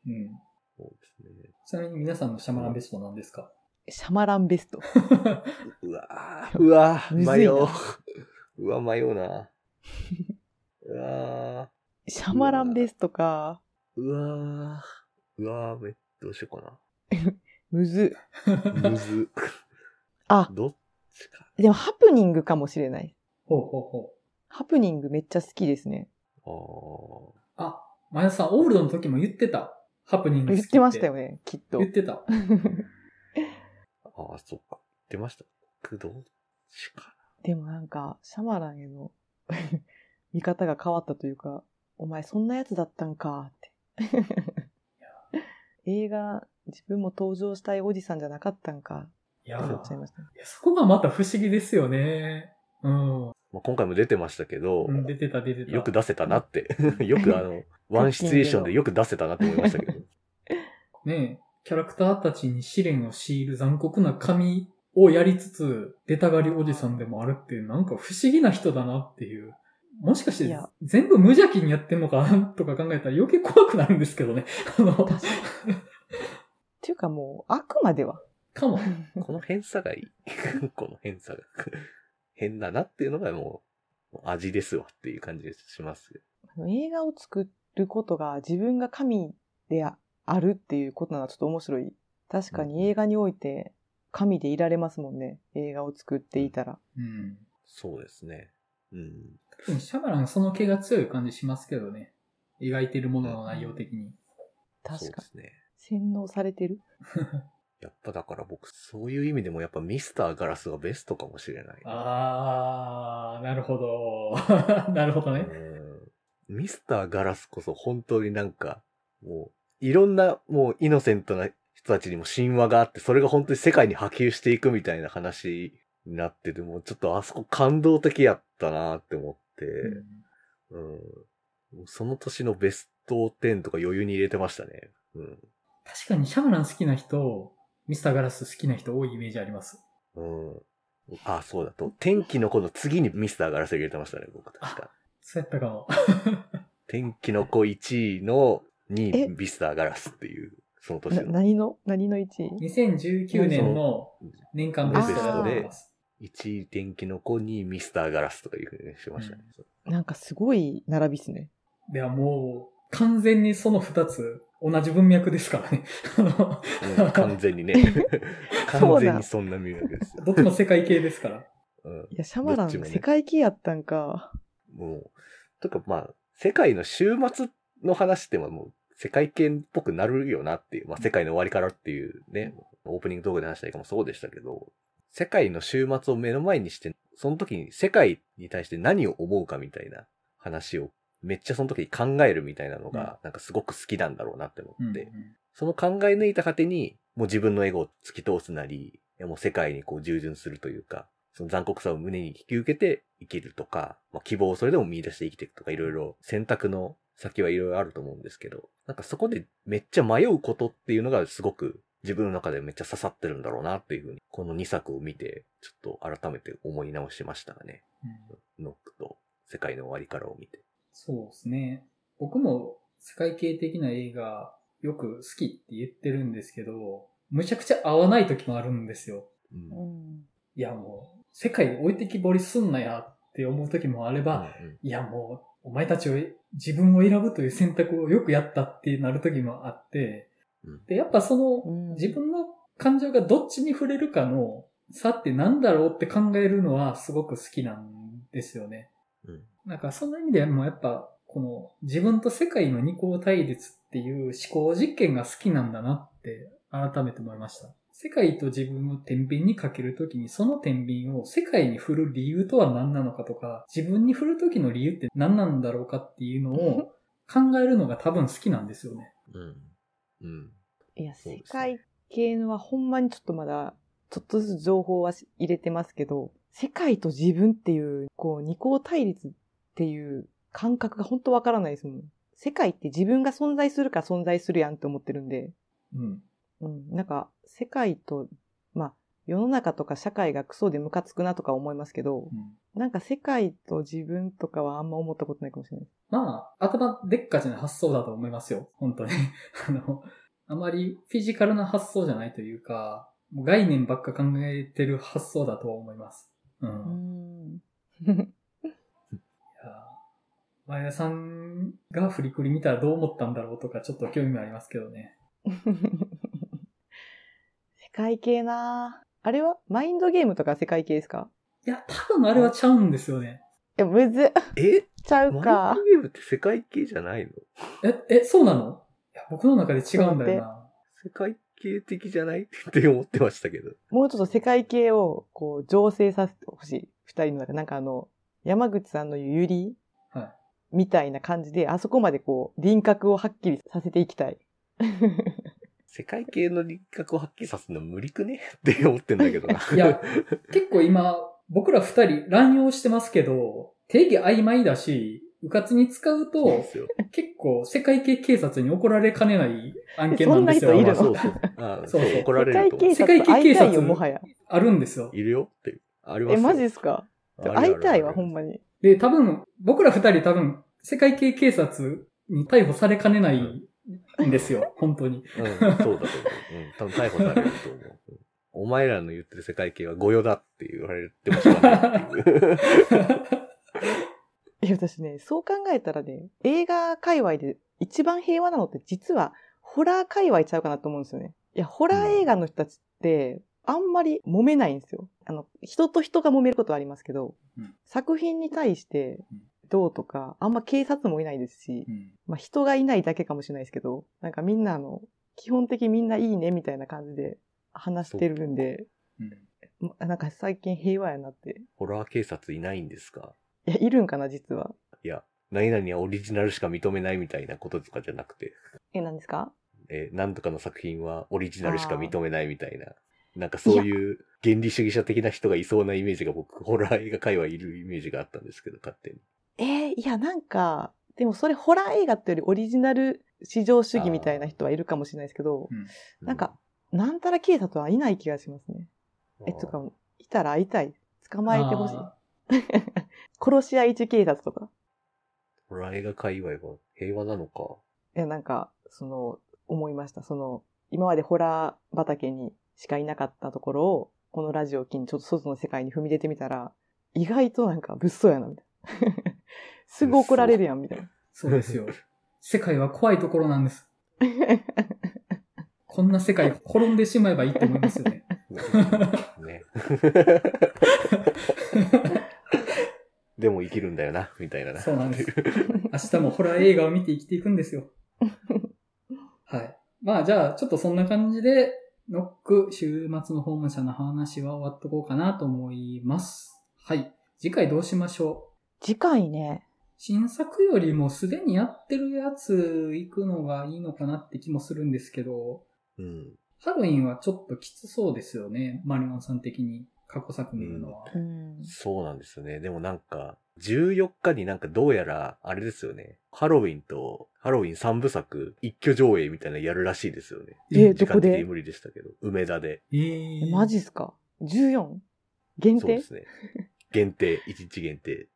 うん。そうですね。ちなみに皆さんのシャマランベストなんですか？シャマランベスト。うわーうわ迷う。うわ、迷うな。うわシャマランベストか。ーうわーうわーめ、どうしようか むず。な。むず。あ、どっちか。でもハプニングかもしれない。ほうほうほう。ハプニングめっちゃ好きですね。あーあ、前田さん、オールドの時も言ってた。ハプニング好き言ってましたよね、きっと言。ってた。あー、そっか。出ました。僕どっちかでもなんか、シャマランへの 見方が変わったというか、お前そんなやつだったんかって。映画、自分も登場したいおじさんじゃなかったんかいやって思っちゃいました。いやそこがまた不思議ですよね。うん。まあ、今回も出てましたけど、うん出てた出てた。よく出せたなって。よくあの、ワンシチュエーションでよく出せたなって思いましたけど。ねえキャラクターたちに試練を強いる残酷な神をやりつつ、出たがりおじさんでもあるっていう、なんか不思議な人だなっていう。もしかして全部無邪気にやってんのかな とか考えたら余計怖くなるんですけどね。あの、確かに。っていうかもう、あくまでは。かも。この偏差がいい。この偏差が。変だなっていうのがもう、味ですわっていう感じします映画を作ることが自分が神でああるっていうことなのはちょっと面白い。確かに映画において神でいられますもんね。映画を作っていたら。うん。そうですね。うん。でもシャマランその気が強い感じしますけどね。描いてるものの内容的に。確かに。ね。洗脳されてる？やっぱだから僕、そういう意味でもやっぱミスターガラスがベストかもしれない。あー、なるほど。なるほどね。うんミスターガラスこそ本当になんか、もう、いろんなもうイノセントな人たちにも神話があって、それが本当に世界に波及していくみたいな話になってて、もうちょっとあそこ感動的やったなって思って、うんうん。もうその年のベスト10とか余裕に入れてましたね。うん。確かにシャマラン好きな人、ミスターガラス好きな人多いイメージあります。うん。あ、そうだと。天気の子の次にミスターガラス入れてましたね、僕確か。そうやったかも。天気の子1位の2え？位ミスターガラスっていう、その年なの。何の何の1位？2019年の年間ベストだと思います。1位天気の子にミスターガラスとかいうふうにしましたね。なんかすごい並びっすね。ではもう、完全にその二つ、同じ文脈ですからね。完全にね。完全にそんな魅力ですよ。どっちも世界系ですから。うんいや、シャマランね世界系やったんか。もう、とかまあ、世界の終末の話ってももう世界系っぽくなるよなっていう、まあ世界の終わりからっていうね、オープニングトークで話したりかもそうでしたけど、世界の終末を目の前にして、その時に世界に対して何を思うかみたいな話をめっちゃその時に考えるみたいなのが、なんかすごく好きなんだろうなって思うんって、その考え抜いた果てに、もう自分のエゴを突き通すなり、もう世界にこう従順するというか、その残酷さを胸に引き受けて生きるとか、まあ、希望をそれでも見出して生きていくとか、いろいろ選択の先はいろいろあると思うんですけど、なんかそこでめっちゃ迷うことっていうのがすごく自分の中でめっちゃ刺さってるんだろうなっていうふうに、この2作を見て、ちょっと改めて思い直しましたね。うんノックと世界の終わりからを見て。そうですね。僕も世界系的な映画よく好きって言ってるんですけど、むちゃくちゃ合わない時もあるんですよ。うんうん。いやもう、世界置いてきぼりすんなやって思う時もあれば、うんいやもう、お前たちを自分を選ぶという選択をよくやったってなる時もあって、うんで、やっぱその、うん自分の感情がどっちに触れるかの差って何だろうって考えるのはすごく好きなんですよね。うんなんかその意味でもやっぱ、この自分と世界の二項対立っていう思考実験が好きなんだなって改めて思いました。世界と自分を天秤にかけるときにその天秤を世界に振る理由とは何なのかとか、自分に振るときの理由って何なんだろうかっていうのを考えるのが多分好きなんですよね。うん。うん。いや、世界系のはほんまにちょっとまだ、ちょっとずつ情報はし入れてますけど、世界と自分っていう、こう、二項対立っていう感覚が本当わからないですもん。世界って自分が存在するか存在するやんって思ってるんで、うん。うん、なんか、世界と、まあ、世の中とか社会がクソでムカつくなとか思いますけど、うんなんか世界と自分とかはあんま思ったことないかもしれない。まあ、頭でっかちな発想だと思いますよ。本当に。あの、あまりフィジカルな発想じゃないというか、もう概念ばっか考えてる発想だと思います。うん。ういん。や前田さんが振りくり見たらどう思ったんだろうとかちょっと興味ありますけどね。世界系なぁあれは？マインドゲームとか世界系ですか？いや、多分あれはちゃうんですよね。いや、むずっえ？ちゃうマインかド。ゲームって世界系じゃないの？え、え、そうなの？僕の中で違うんだよな。世界系的じゃない？って思ってましたけど。もうちょっと世界系を、こう、醸成させてほしい。二人の中で。なんかあの、山口さんの言うゆりはい。みたいな感じで、あそこまでこう、輪郭をはっきりさせていきたい。世界系の輪郭をはっきりさすの無理くね？って思ってんだけどな。いや、結構今、僕ら二人乱用してますけど、定義曖昧だし、うかつに使うと。結構世界系警察に怒られかねない案件なんですよ。そんな人いるの？まあそうそう。あそうそう怒ら世界れると世界系警察会いたいよ、もはや。あるんですよ。いるよっていう。ありますえ、よマジですか？会いたいわ、ほんまに。で、多分、僕ら二人多分、世界系警察に逮捕されかねないんですよ。本当に。うん、そうだと思う。うん、多分逮捕されると思う。うんお前らの言ってる世界系は御用だって言われてもしょうがな いや、私ね、そう考えたらね、映画界隈で一番平和なのって実は、ホラー界隈ちゃうかなと思うんですよね。いや、ホラー映画の人たちって、あんまり揉めないんですよ。あの、人と人が揉めることはありますけど、うん作品に対してどうとか、あんま警察もいないですしう、んまあ人がいないだけかもしれないですけど、なんかみんなあの、基本的みんないいねみたいな感じで話してるんで、うんまなんか最近平和やなって。ホラー警察いないんですか？いや、いるんかな、実は。いや、何々はオリジナルしか認めないみたいなこととかじゃなくて、え、何ですか？えーなんとかの作品はオリジナルしか認めないみたいな。なんかそういう原理主義者的な人がいそうなイメージが僕、ホラー映画界はいるイメージがあったんですけど、勝手に。えーいや、なんか、でもそれホラー映画ってよりオリジナル至上主義みたいな人はいるかもしれないですけど、うんなんか、なんたら警察はいない気がしますね。うん、え、とか、いたら会いたい。捕まえてほしい。あ殺し屋一警察とか？ホラー映画界隈は平和なのか？いや、なんか、その、思いました。その、今までホラー畑にしかいなかったところを、このラジオを機にちょっと外の世界に踏み出てみたら、意外となんか物騒やな、みたいな。すぐ怒られるやん、みたいな。そうですよ。世界は怖いところなんです。こんな世界滅んでしまえばいいと思いますよね。ね。でも生きるんだよな、みたいなな。そうなんです。明日もホラー映画を見て生きていくんですよ。はい。まあじゃあ、ちょっとそんな感じで、ノック週末の訪問者の話は終わっとこうかなと思います。はい。次回どうしましょう？次回ね、新作よりもすでにやってるやつ行くのがいいのかなって気もするんですけど、うん。ハロウィンはちょっときつそうですよね。マリオンさん的に過去作見るのは。うん。そうなんですよね。でもなんか、14日になんかどうやら、あれですよね。ハロウィンと、ハロウィン3部作、一挙上映みたいなのやるらしいですよね。え時間的どこで？に無理でしたけど。梅田で。ええー、マジっすか ?14? 限定？そうですね。限定、1日限定。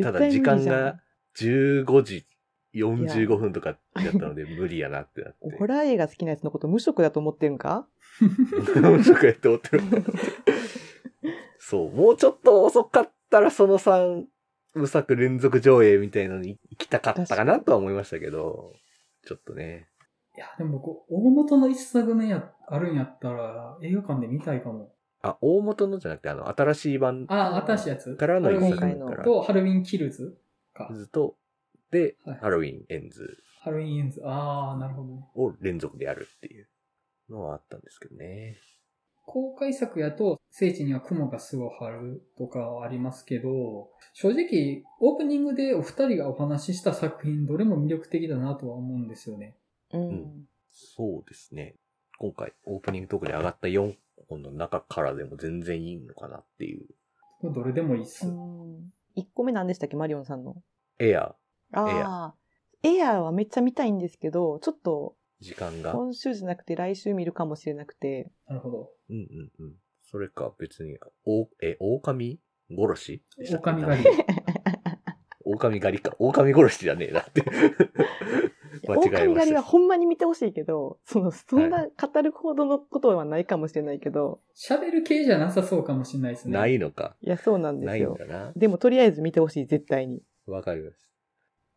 ただ時間が15時45分とかだったので 無理やなってなって。ホラー映画好きなやつのこと無職だと思ってるんか？面白くやって思ってる。そう、もうちょっと遅かったらその3部作連続上映みたいなのに行きたかったかなとは思いましたけど、ちょっとね。いや、でも僕、大元の一作目や、あるんやったら、映画館で見たいかも。あ、大元のじゃなくて、あの、新しい版ああ、新しいやつ。からの一作目からと、ハロウィンキルズか。ずっと、で、はいハロウィンエンズハロウィンエンズ。ああ、なるほどね。を連続でやるっていうのはあったんですけどね。公開作やと、聖地には蜘蛛が巣を張るとかはありますけど、正直、オープニングでお二人がお話しした作品、どれも魅力的だなとは思うんですよね。うん。そうですね。今回、オープニングトークで上がった4本の中からでも全然いいのかなっていう。どれでもいいっす。うん。1個目何でしたっけ？マリオンさんの。エア、ああ。エアーはめっちゃ見たいんですけど、ちょっと時間が。今週じゃなくて来週見るかもしれなくて。なるほど。うんうんうん。それか別に、お、え、狼？殺し？狼狩り。狼狩りか。狼殺しじゃねえなって。間違えました狼狩りはほんまに見てほしいけど、その、そんな語るほどのことはないかもしれないけど、喋る系じゃなさそうかもしれないですね。ないのか。いや、そうなんでないんすよ。だな。でもとりあえず見てほしい、絶対に。わかります。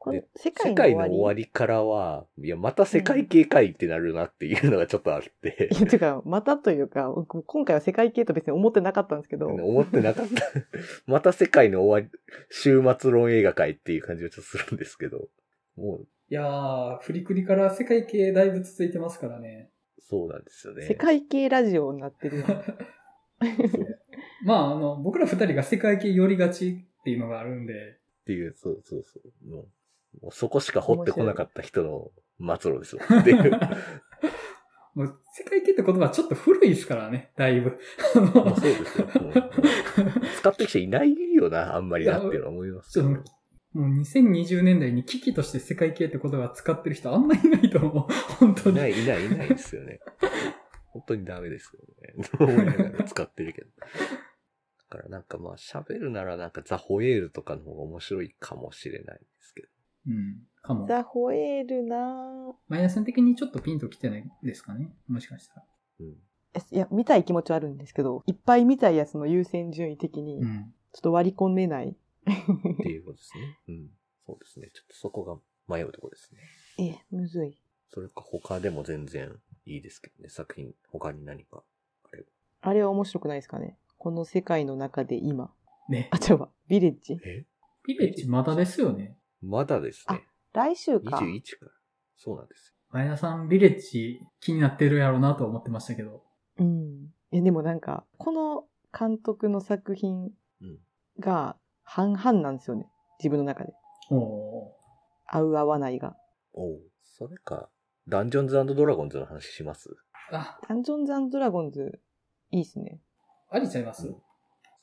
で世界世界の終わり。からは、いや、また世界系かいってなるなっていうのがちょっとあってい。や、てか、またというか、今回は世界系と別に思ってなかったんですけど、思ってなかった。また世界の終わり、週末論映画会っていう感じがちょっとするんですけど、もう、いやー、フリクリから世界系だいぶ続いてますからね。そうなんですよね。世界系ラジオになってる まあ、あの、僕ら二人が世界系寄りがちっていうのがあるんで、っていう、そうそうそうそこしか掘ってこなかった人の末路ですよ。っていう。もう世界系って言葉ちょっと古いですからね、だいぶ。そうですよ。使ってる人いないよな、あんまりなっていうのは思いますけど。ちょっともう2020年代に危機として世界系って言葉使ってる人あんまりいないと思う。本当に。いない、いない、いないですよね。本当にダメですよね。思いながら使ってるけど。だからなんかまあ喋るならなんかザ・ホエールとかの方が面白いかもしれない。うん。かも。ザ・ホエールなぁマイナスン的にちょっとピンと来てないですかね？もしかしたら。うん。いや、見たい気持ちはあるんですけど、いっぱい見たいやつの優先順位的にう、ん。ちょっと割り込めない。っていうことですね。うん。そうですね。ちょっとそこが迷うところですね。え、むずい。それか他でも全然いいですけどね。作品、他に何かあれば。あれは面白くないですかね？この世界の中で今。ね。あ、違うわ。ビレッジえ？ピレッジまだですよね。まだですね。来週か。21から。そうなんです前田さん、ビレッジ気になってるやろうなと思ってましたけど。うん。いや、でもなんか、この監督の作品よ。うん。が半々なんですよね。自分の中で。お合う合わないが。おうそれか、ダンジョンズドラゴンズの話します？ー。あ、ダンジョンズドラゴンズ、いいっすね。ありちゃいます、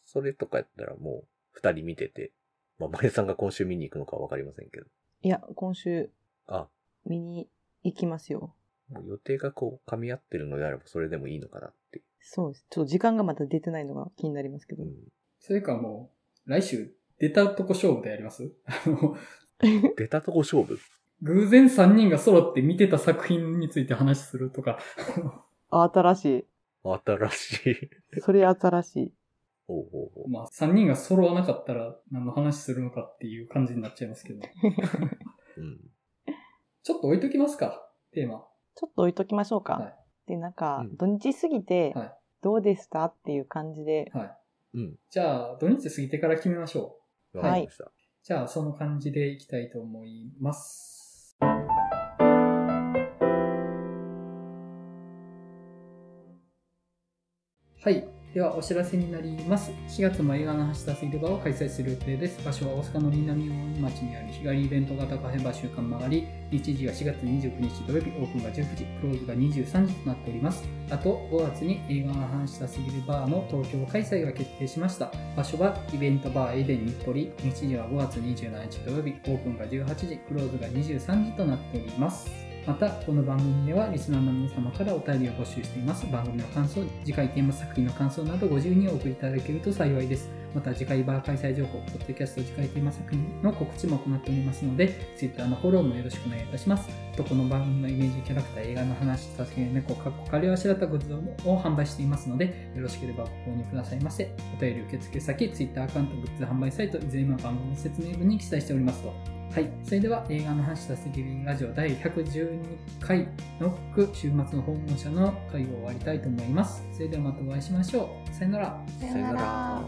それとかやったらもう、二人見てて、まあ、前さんが今週見に行くのかはわかりませんけど。いや、今週あ、見に行きますよ。もう予定がこう、噛み合ってるのであればそれでもいいのかなって。そうです。ちょっと時間がまだ出てないのが気になりますけど。うん。それかもう、来週、出たとこ勝負でやります？あの、出たとこ勝負？偶然3人が揃って見てた作品について話するとか。あ、新し新しい。い。それ新しい。ほうほうほう。まあ、3人が揃わなかったら何の話するのかっていう感じになっちゃいますけど。うん。ちょっと置いときますか、テーマ。ちょっと置いときましょうか。はいで、なんか、うん土日過ぎてはい、どうでしたっていう感じで、はい。うん。じゃあ、土日過ぎてから決めましょう。わかりました。じゃあ、その感じでいきたいと思います。はい。では、お知らせになります。4月も映画の橋田水ルバを開催する予定です。場所は大阪の南大町にある日帰りイベント型カフェバー週間曲がり、日時が4月29日土曜日、オープンが19時、クローズが23時となっております。あと、5月に映画の話したすぎるバーの東京開催が決定しました。場所はイベントバーエデン日暮里。日時は5月27日土曜日、オープンが18時、クローズが23時となっております。また、この番組ではリスナーの皆様からお便りを募集しています。番組の感想、次回テーマ作品の感想などご自由にお送りいただけると幸いです。また次回バー開催情報、ポッドキャスト次回テーマ作品の告知も行っておりますので、Twitter のフォローもよろしくお願いいたします。とこの番組のイメージキャラクター映画の話させ猫かっこかりをあしらったグッズを販売していますのでよろしければご購入くださいませお便り受付先 Twitter アカウントグッズ販売サイトいずれも番組の説明文に記載しておりますとはい、それでは映画の話した責任ラジオ第112回ノック週末の訪問者の会を終わりたいと思います。それではまたお会いしましょう。さよなら。さよなら。